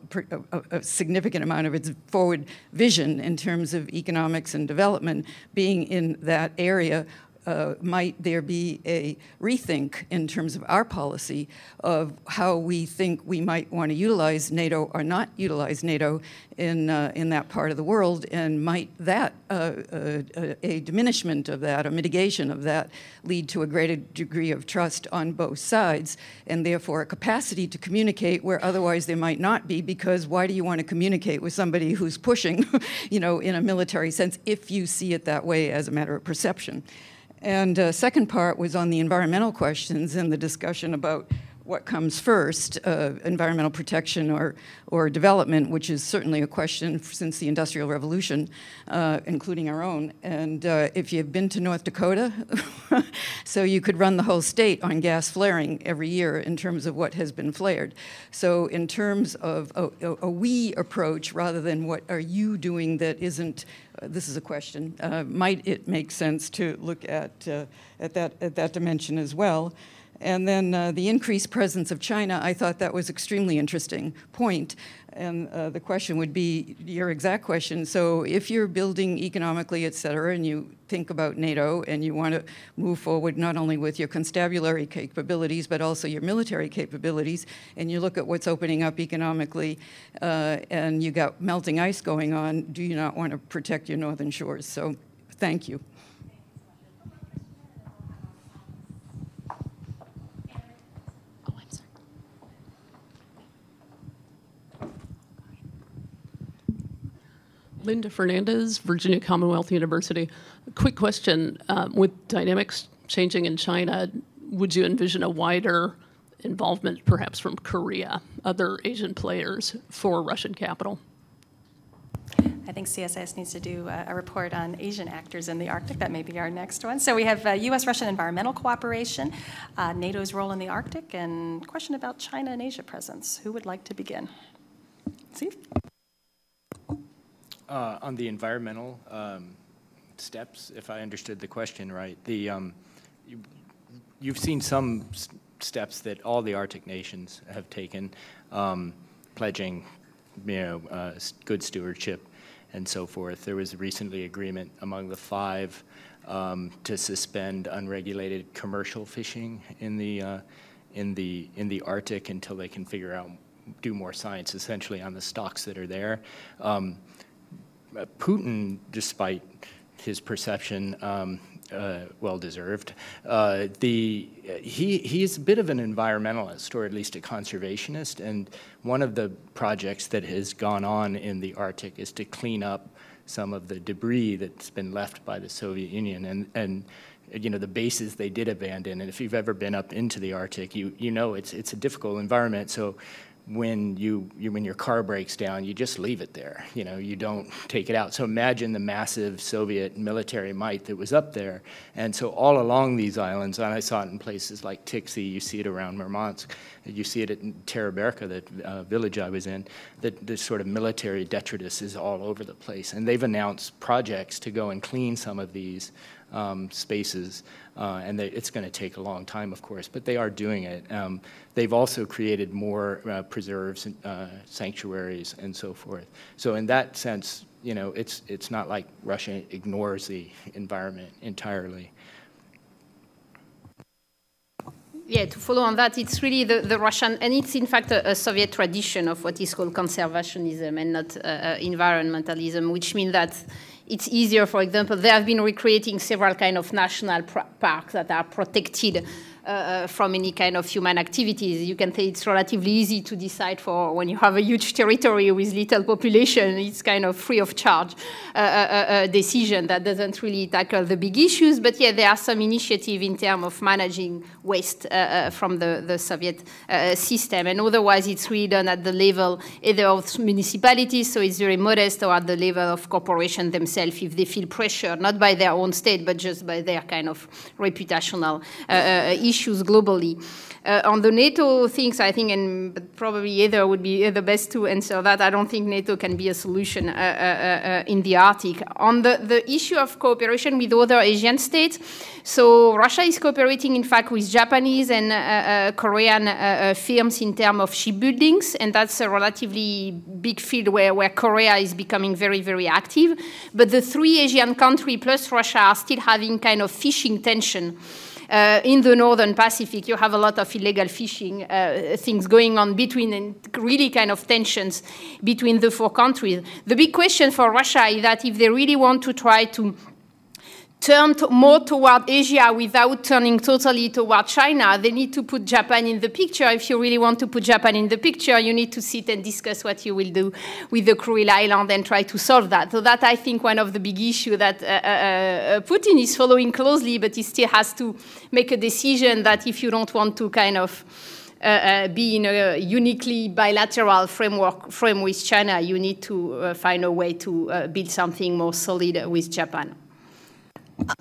a, significant amount of its forward vision in terms of economics and development being in that area uh, might there be a rethink in terms of our policy of how we think we might want to utilize NATO or not utilize NATO in, uh, in that part of the world, and might that, uh, uh a diminishment of that, a mitigation of that, lead to a greater degree of trust on both sides, and therefore a capacity to communicate where otherwise there might not be, because why do you want to communicate with somebody who's pushing, you know, in a military sense, if you see it that way as a matter of perception? And uh, second part was on the environmental questions and the discussion about what comes first, uh, environmental protection or, or development, which is certainly a question since the Industrial Revolution, uh, including our own. And uh, if you've been to North Dakota, so you could run the whole state on gas flaring every year in terms of what has been flared. So in terms of a, a, a we approach rather than what are you doing that isn't, uh, this is a question, uh, might it make sense to look at, uh, at, that, at that dimension as well? And then uh, the increased presence of China, I thought that was an extremely interesting point. And uh, the question would be your exact question. So if you're building economically, et cetera, and you think about NATO and you want to move forward not only with your constabulary capabilities, but also your military capabilities, and you look at what's opening up economically, uh, and you got melting ice going on, do you not want to protect your northern shores? So thank you. Linda Fernandez, Virginia Commonwealth University. A quick question. Um, with dynamics changing in China, would you envision a wider involvement perhaps from Korea, other Asian players for Russian capital? I think CSIS needs to do a, a, report on Asian actors in the Arctic. That may be our next one. So we have uh, U.S. Russian environmental cooperation, uh, NATO's role in the Arctic, and question about China and Asia presence. Who would like to begin? Steve? Uh, on the environmental um, steps, if I understood the question right, the um, you, you've seen some steps that all the Arctic nations have taken, um, pledging, you know, uh, good stewardship and so forth. There was recently agreement among the five um, to suspend unregulated commercial fishing in the uh, in the in the Arctic until they can figure out do more science essentially on the stocks that are there. Um, Putin, despite his perception, um, uh, well deserved. Uh, the he he's a bit of an environmentalist, or at least a conservationist. And one of the projects that has gone on in the Arctic is to clean up some of the debris that's been left by the Soviet Union. And and you know the bases they did abandon. And if you've ever been up into the Arctic, you you know it's it's a difficult environment. So when you, you, when your car breaks down, you just leave it there. You know, you don't take it out. So imagine the massive Soviet military might that was up there. And so all along these islands, and I saw it in places like Tiksi, you see it around Murmansk, you see it at Teriberka, the uh, village I was in, that this sort of military detritus is all over the place. And they've announced projects to go and clean some of these um, spaces, uh, and they, it's going to take a long time, of course, but they are doing it. Um, they've also created more uh, preserves, uh, sanctuaries, and so forth. So in that sense, you know, it's it's not like Russia ignores the environment entirely. yeah, to follow on that, it's really the, the Russian, and it's in fact a, a Soviet tradition of what is called conservationism and not uh, uh, environmentalism, which means that it's easier, for example, they have been recreating several kind of national parks that are protected uh, uh, from any kind of human activities. You can say it's relatively easy to decide for when you have a huge territory with little population, it's kind of free of charge uh, uh, decision that doesn't really tackle the big issues. But yeah, there are some initiative in terms of managing waste from the, the Soviet system. And otherwise, it's really done at the level either of municipalities, so it's very modest, or at the level of corporations themselves if they feel pressure, not by their own state, but just by their kind of reputational issues issues globally. Uh, on the NATO things, I think, and probably either would be the best to answer that. I don't think NATO can be a solution uh, uh, uh, in the Arctic. On the, the issue of cooperation with other Asian states, so Russia is cooperating, in fact, with Japanese and uh, uh, Korean firms in terms of shipbuildings, and that's a relatively big field where, where Korea is becoming very, very active. But the three Asian countries plus Russia are still having kind of fishing tension. Uh, in the northern Pacific, you have a lot of illegal fishing uh, things going on between and really kind of tensions between the four countries. The big question for Russia is that if they really want to try to turn to more toward Asia without turning totally toward China, they need to put Japan in the picture. If you really want to put Japan in the picture, you need to sit and discuss what you will do with the Kuril Island and try to solve that. So that I think one of the big issues that uh, uh, uh, Putin is following closely, but he still has to make a decision that if you don't want to kind of uh, uh, be in a uniquely bilateral framework frame with China, you need to uh, find a way to build something more solid with Japan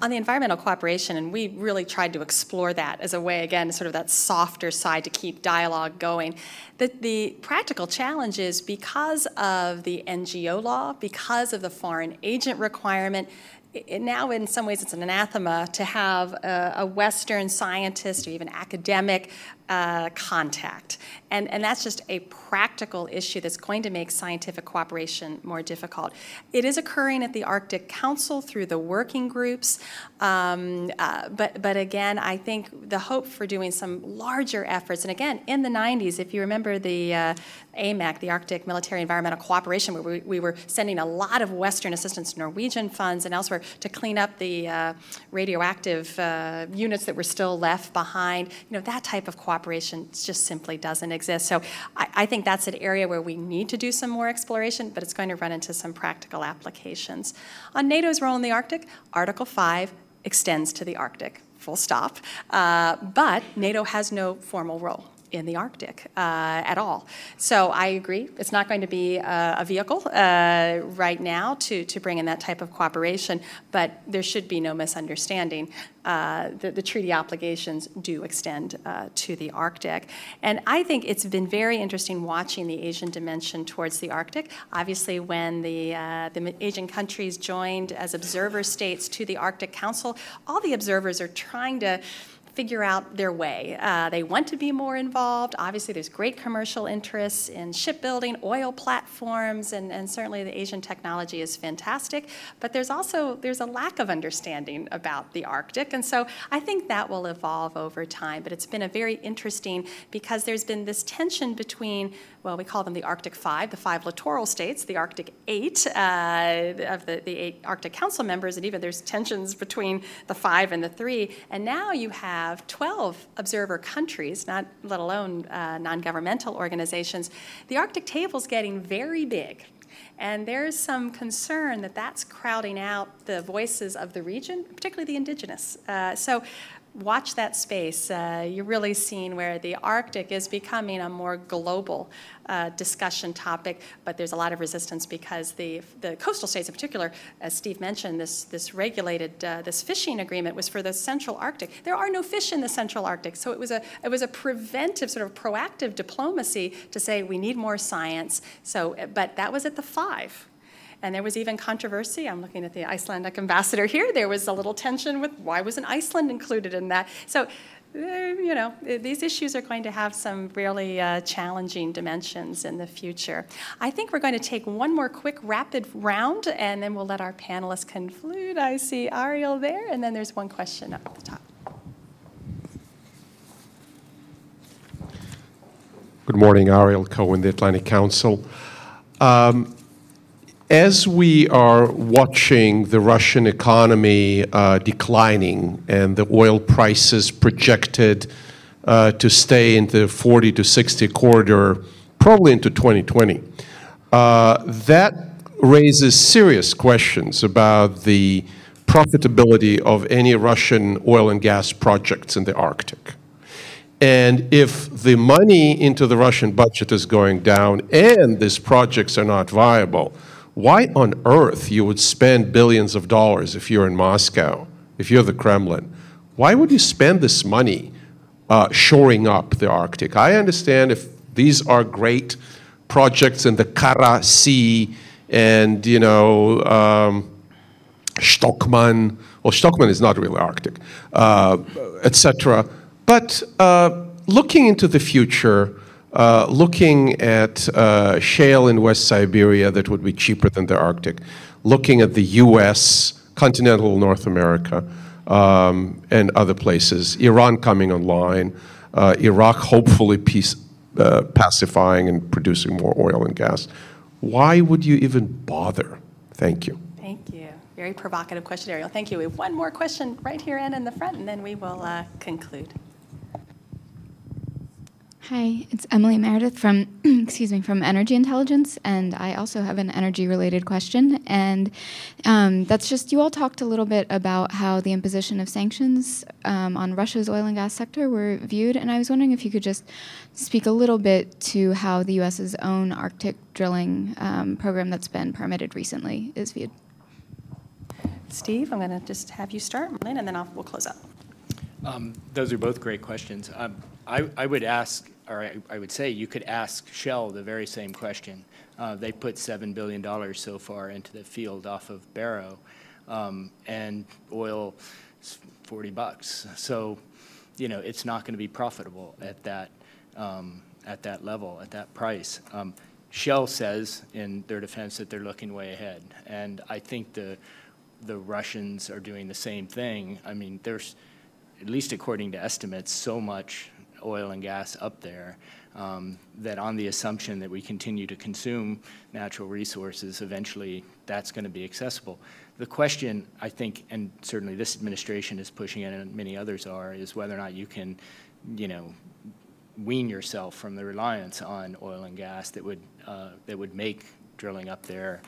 on the environmental cooperation, and we really tried to explore that as a way, again, sort of that softer side to keep dialogue going. The, the practical challenge is because of the NGO law, because of the foreign agent requirement, it, now in some ways it's an anathema to have a, a Western scientist or even academic uh, contact. And, and that's just a practical issue that's going to make scientific cooperation more difficult. It is occurring at the Arctic Council through the working groups. Um, uh, but, but again, I think the hope for doing some larger efforts, and again, in the 90s, if you remember the uh, AMEC, the Arctic Military Environmental Cooperation, where we, we, were sending a lot of Western assistance, Norwegian funds, and elsewhere to clean up the uh, radioactive uh, units that were still left behind. You know, that type of cooperation cooperation just simply doesn't exist. So I, I, think that's an area where we need to do some more exploration, but it's going to run into some practical applications. On NATO's role in the Arctic, Article 5 extends to the Arctic, full stop. Uh, but NATO has no formal role in the Arctic uh, at all. So I agree, it's not going to be a, a vehicle uh, right now to, to bring in that type of cooperation, but there should be no misunderstanding. Uh, the, the, treaty obligations do extend uh, to the Arctic. And I think it's been very interesting watching the Asian dimension towards the Arctic. Obviously, when the, uh, the Asian countries joined as observer states to the Arctic Council, all the observers are trying to figure out their way. Uh, they want to be more involved. Obviously, there's great commercial interests in shipbuilding, oil platforms, and, and certainly the Asian technology is fantastic. But there's also there's a lack of understanding about the Arctic, and so I think that will evolve over time. But it's been a very interesting because there's been this tension between well, we call them the Arctic Five, the five littoral states, the Arctic Eight uh, of the, the eight Arctic Council members, and even there's tensions between the five and the three. And now you have 12 observer countries, not let alone uh, non-governmental organizations. The Arctic table is getting very big. And there's some concern that that's crowding out the voices of the region, particularly the indigenous. Uh, so watch that space. Uh, you're really seeing where the Arctic is becoming a more global uh, discussion topic, but there's a lot of resistance because the, the coastal states in particular, as Steve mentioned, this, this regulated, uh, this fishing agreement was for the central Arctic. There are no fish in the central Arctic, so it was a, it was a preventive, sort of proactive diplomacy to say we need more science. So, but that was at the five. And there was even controversy. I'm looking at the Icelandic ambassador here. There was a little tension with why wasn't Iceland included in that? So, uh, you know, these issues are going to have some really uh, challenging dimensions in the future. I think we're going to take one more quick rapid round and then we'll let our panelists conclude. I see Ariel there, and then there's one question up at the top. Good morning, Ariel Cohen, the Atlantic Council. Um, as we are watching the Russian economy uh, declining and the oil prices projected uh, to stay in the 40 to 60 corridor probably into 2020, uh, that raises serious questions about the profitability of any Russian oil and gas projects in the Arctic. And if the money into the Russian budget is going down and these projects are not viable, why on earth you would spend billions of dollars if you're in Moscow, if you're the Kremlin? Why would you spend this money uh, shoring up the Arctic? I understand if these are great projects in the Kara Sea and, you know, um, Shtokman, well, Shtokman is not really Arctic, uh, etc. But uh, looking into the future, uh, looking at uh, shale in West Siberia that would be cheaper than the Arctic, looking at the US, continental North America, um, and other places, Iran coming online, uh, Iraq hopefully peace, uh, pacifying and producing more oil and gas. Why would you even bother? Thank you. Thank you. Very provocative question, Ariel. Thank you. We have one more question right here and in the front, and then we will uh, conclude. Hi, it's Emily Meredith from, excuse me, from Energy Intelligence, and I also have an energy-related question, and um, that's just you all talked a little bit about how the imposition of sanctions um, on Russia's oil and gas sector were viewed, and I was wondering if you could just speak a little bit to how the U.S.'s own Arctic drilling um, program that's been permitted recently is viewed. Steve, I'm going to just have you start, and then I'll, we'll close up. Um, those are both great questions. Um, I, I, would ask or I, I, would say you could ask Shell the very same question. Uh, they put $7 billion so far into the field off of Barrow, um, and oil is 40 bucks. So, you know, it's not going to be profitable at that, um, at that level, at that price. Um, Shell says in their defense that they're looking way ahead, and I think the, the Russians are doing the same thing. I mean, there's, at least according to estimates, so much oil and gas up there, um, that on the assumption that we continue to consume natural resources, eventually that's going to be accessible. The question, I think, and certainly this administration is pushing it and many others are, is whether or not you can, you know, wean yourself from the reliance on oil and gas that would, uh, that would make drilling up there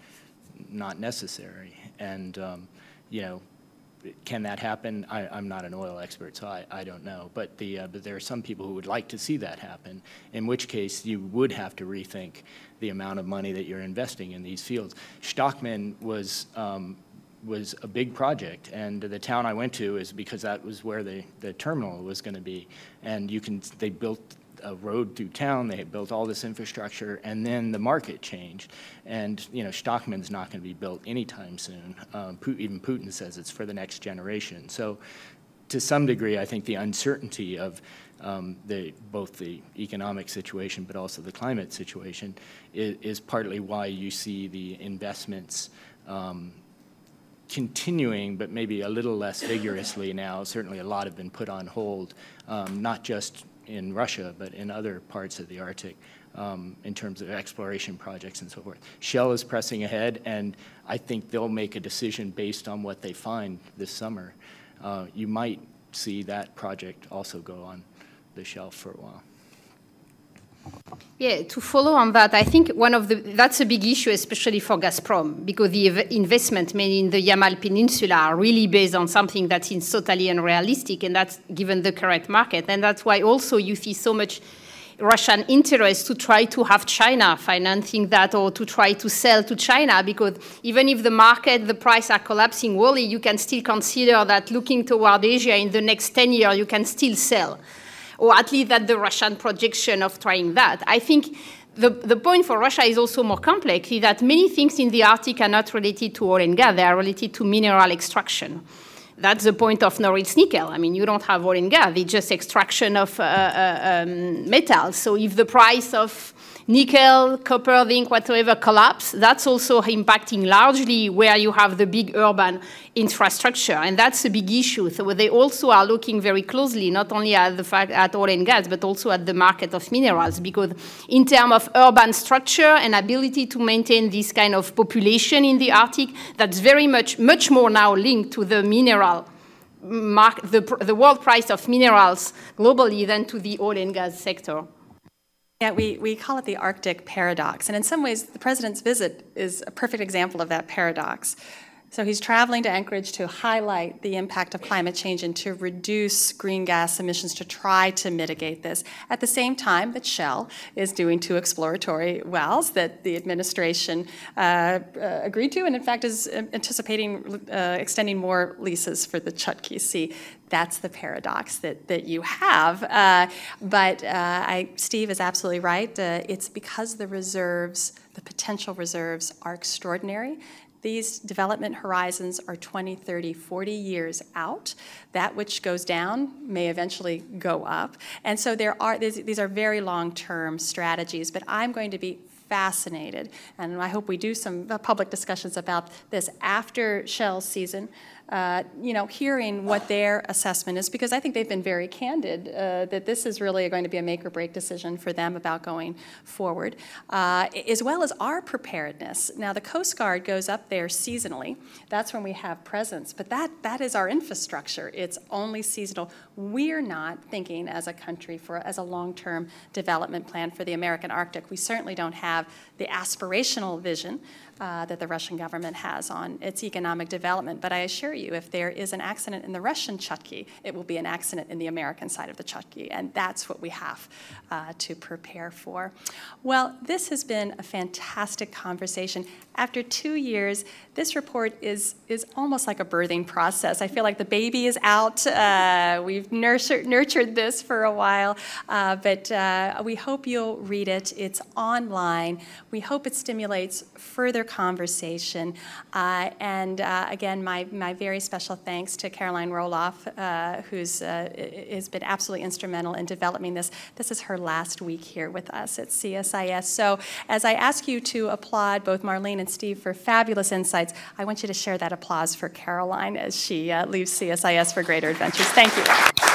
not necessary. And, um, you know, can that happen? I, am not an oil expert, so I, I don't know. But, the, uh, but there are some people who would like to see that happen, in which case you would have to rethink the amount of money that you're investing in these fields. Shtokman was, um, was a big project, and the town I went to is because that was where the, the terminal was going to be. And you can, they built a road through town. They had built all this infrastructure, and then the market changed. And you know, Shtokman's not going to be built anytime soon. Um, even Putin says it's for the next generation. So, to some degree, I think the uncertainty of um, the, both the economic situation but also the climate situation is, is partly why you see the investments um, continuing, but maybe a little less vigorously now. Certainly, a lot have been put on hold, um, not just in Russia, but in other parts of the Arctic um, in terms of exploration projects and so forth. Shell is pressing ahead, and I think they'll make a decision based on what they find this summer. Uh, you might see that project also go on the shelf for a while. Yeah, to follow on that, I think one of the that's a big issue, especially for Gazprom, because the investment made in the Yamal Peninsula are really based on something that is totally unrealistic, and that's given the current market, and that's why also you see so much Russian interest to try to have China financing that or to try to sell to China because even if the market, the price are collapsing worldly, you can still consider that looking toward Asia in the next 10 years, you can still sell or at least that the Russian projection of trying that. I think the, the point for Russia is also more complex, is that many things in the Arctic are not related to oil and gas, they are related to mineral extraction. That's the point of Norilsk nickel. I mean, you don't have oil and gas, it's just extraction of uh, uh, um, metal. So if the price of nickel, copper, zinc, whatever collapse, that's also impacting largely where you have the big urban infrastructure, and that's a big issue. So they also are looking very closely, not only at the fact at oil and gas, but also at the market of minerals, because in terms of urban structure and ability to maintain this kind of population in the Arctic, that's very much, much more now linked to the mineral mark, the, the world price of minerals globally than to the oil and gas sector. Yeah, we, we call it the Arctic paradox. And in some ways, the president's visit is a perfect example of that paradox. So he's traveling to Anchorage to highlight the impact of climate change and to reduce green gas emissions to try to mitigate this. At the same time that Shell is doing two exploratory wells that the administration uh, uh, agreed to, and in fact is anticipating uh, extending more leases for the Chukchi Sea that's the paradox that, that you have. Uh, but uh, I, Steve is absolutely right. Uh, it's because the reserves, the potential reserves, are extraordinary these development horizons are 20, 30, 40 years out. That which goes down may eventually go up. And so there are these, these are very long-term strategies, but I'm going to be fascinated, and I hope we do some uh, public discussions about this after Shell season uh, you know, hearing what their assessment is, because I think they've been very candid uh, that this is really going to be a make or break decision for them about going forward, uh, as well as our preparedness. Now, the Coast Guard goes up there seasonally. That's when we have presence, but that, that is our infrastructure. It's only seasonal. We're not thinking as a country for as a long-term development plan for the American Arctic. We certainly don't have the aspirational vision uh, that the Russian government has on its economic development. But I assure you, if there is an accident in the Russian Chukchi, it will be an accident in the American side of the Chukchi, and that's what we have uh, to prepare for. Well, this has been a fantastic conversation. After two years, this report is, is almost like a birthing process. I feel like the baby is out. Uh, we've nurtured, nurtured this for a while, uh, but uh, we hope you'll read it. It's online. We hope it stimulates further conversation. Uh, and uh, again, my, my very special thanks to Caroline Rohloff, uh, who's has been absolutely instrumental in developing this. This is her last week here with us at CSIS. So as I ask you to applaud both Marlene and Steve for fabulous insights, I want you to share that applause for Caroline as she uh, leaves CSIS for greater adventures. Thank you.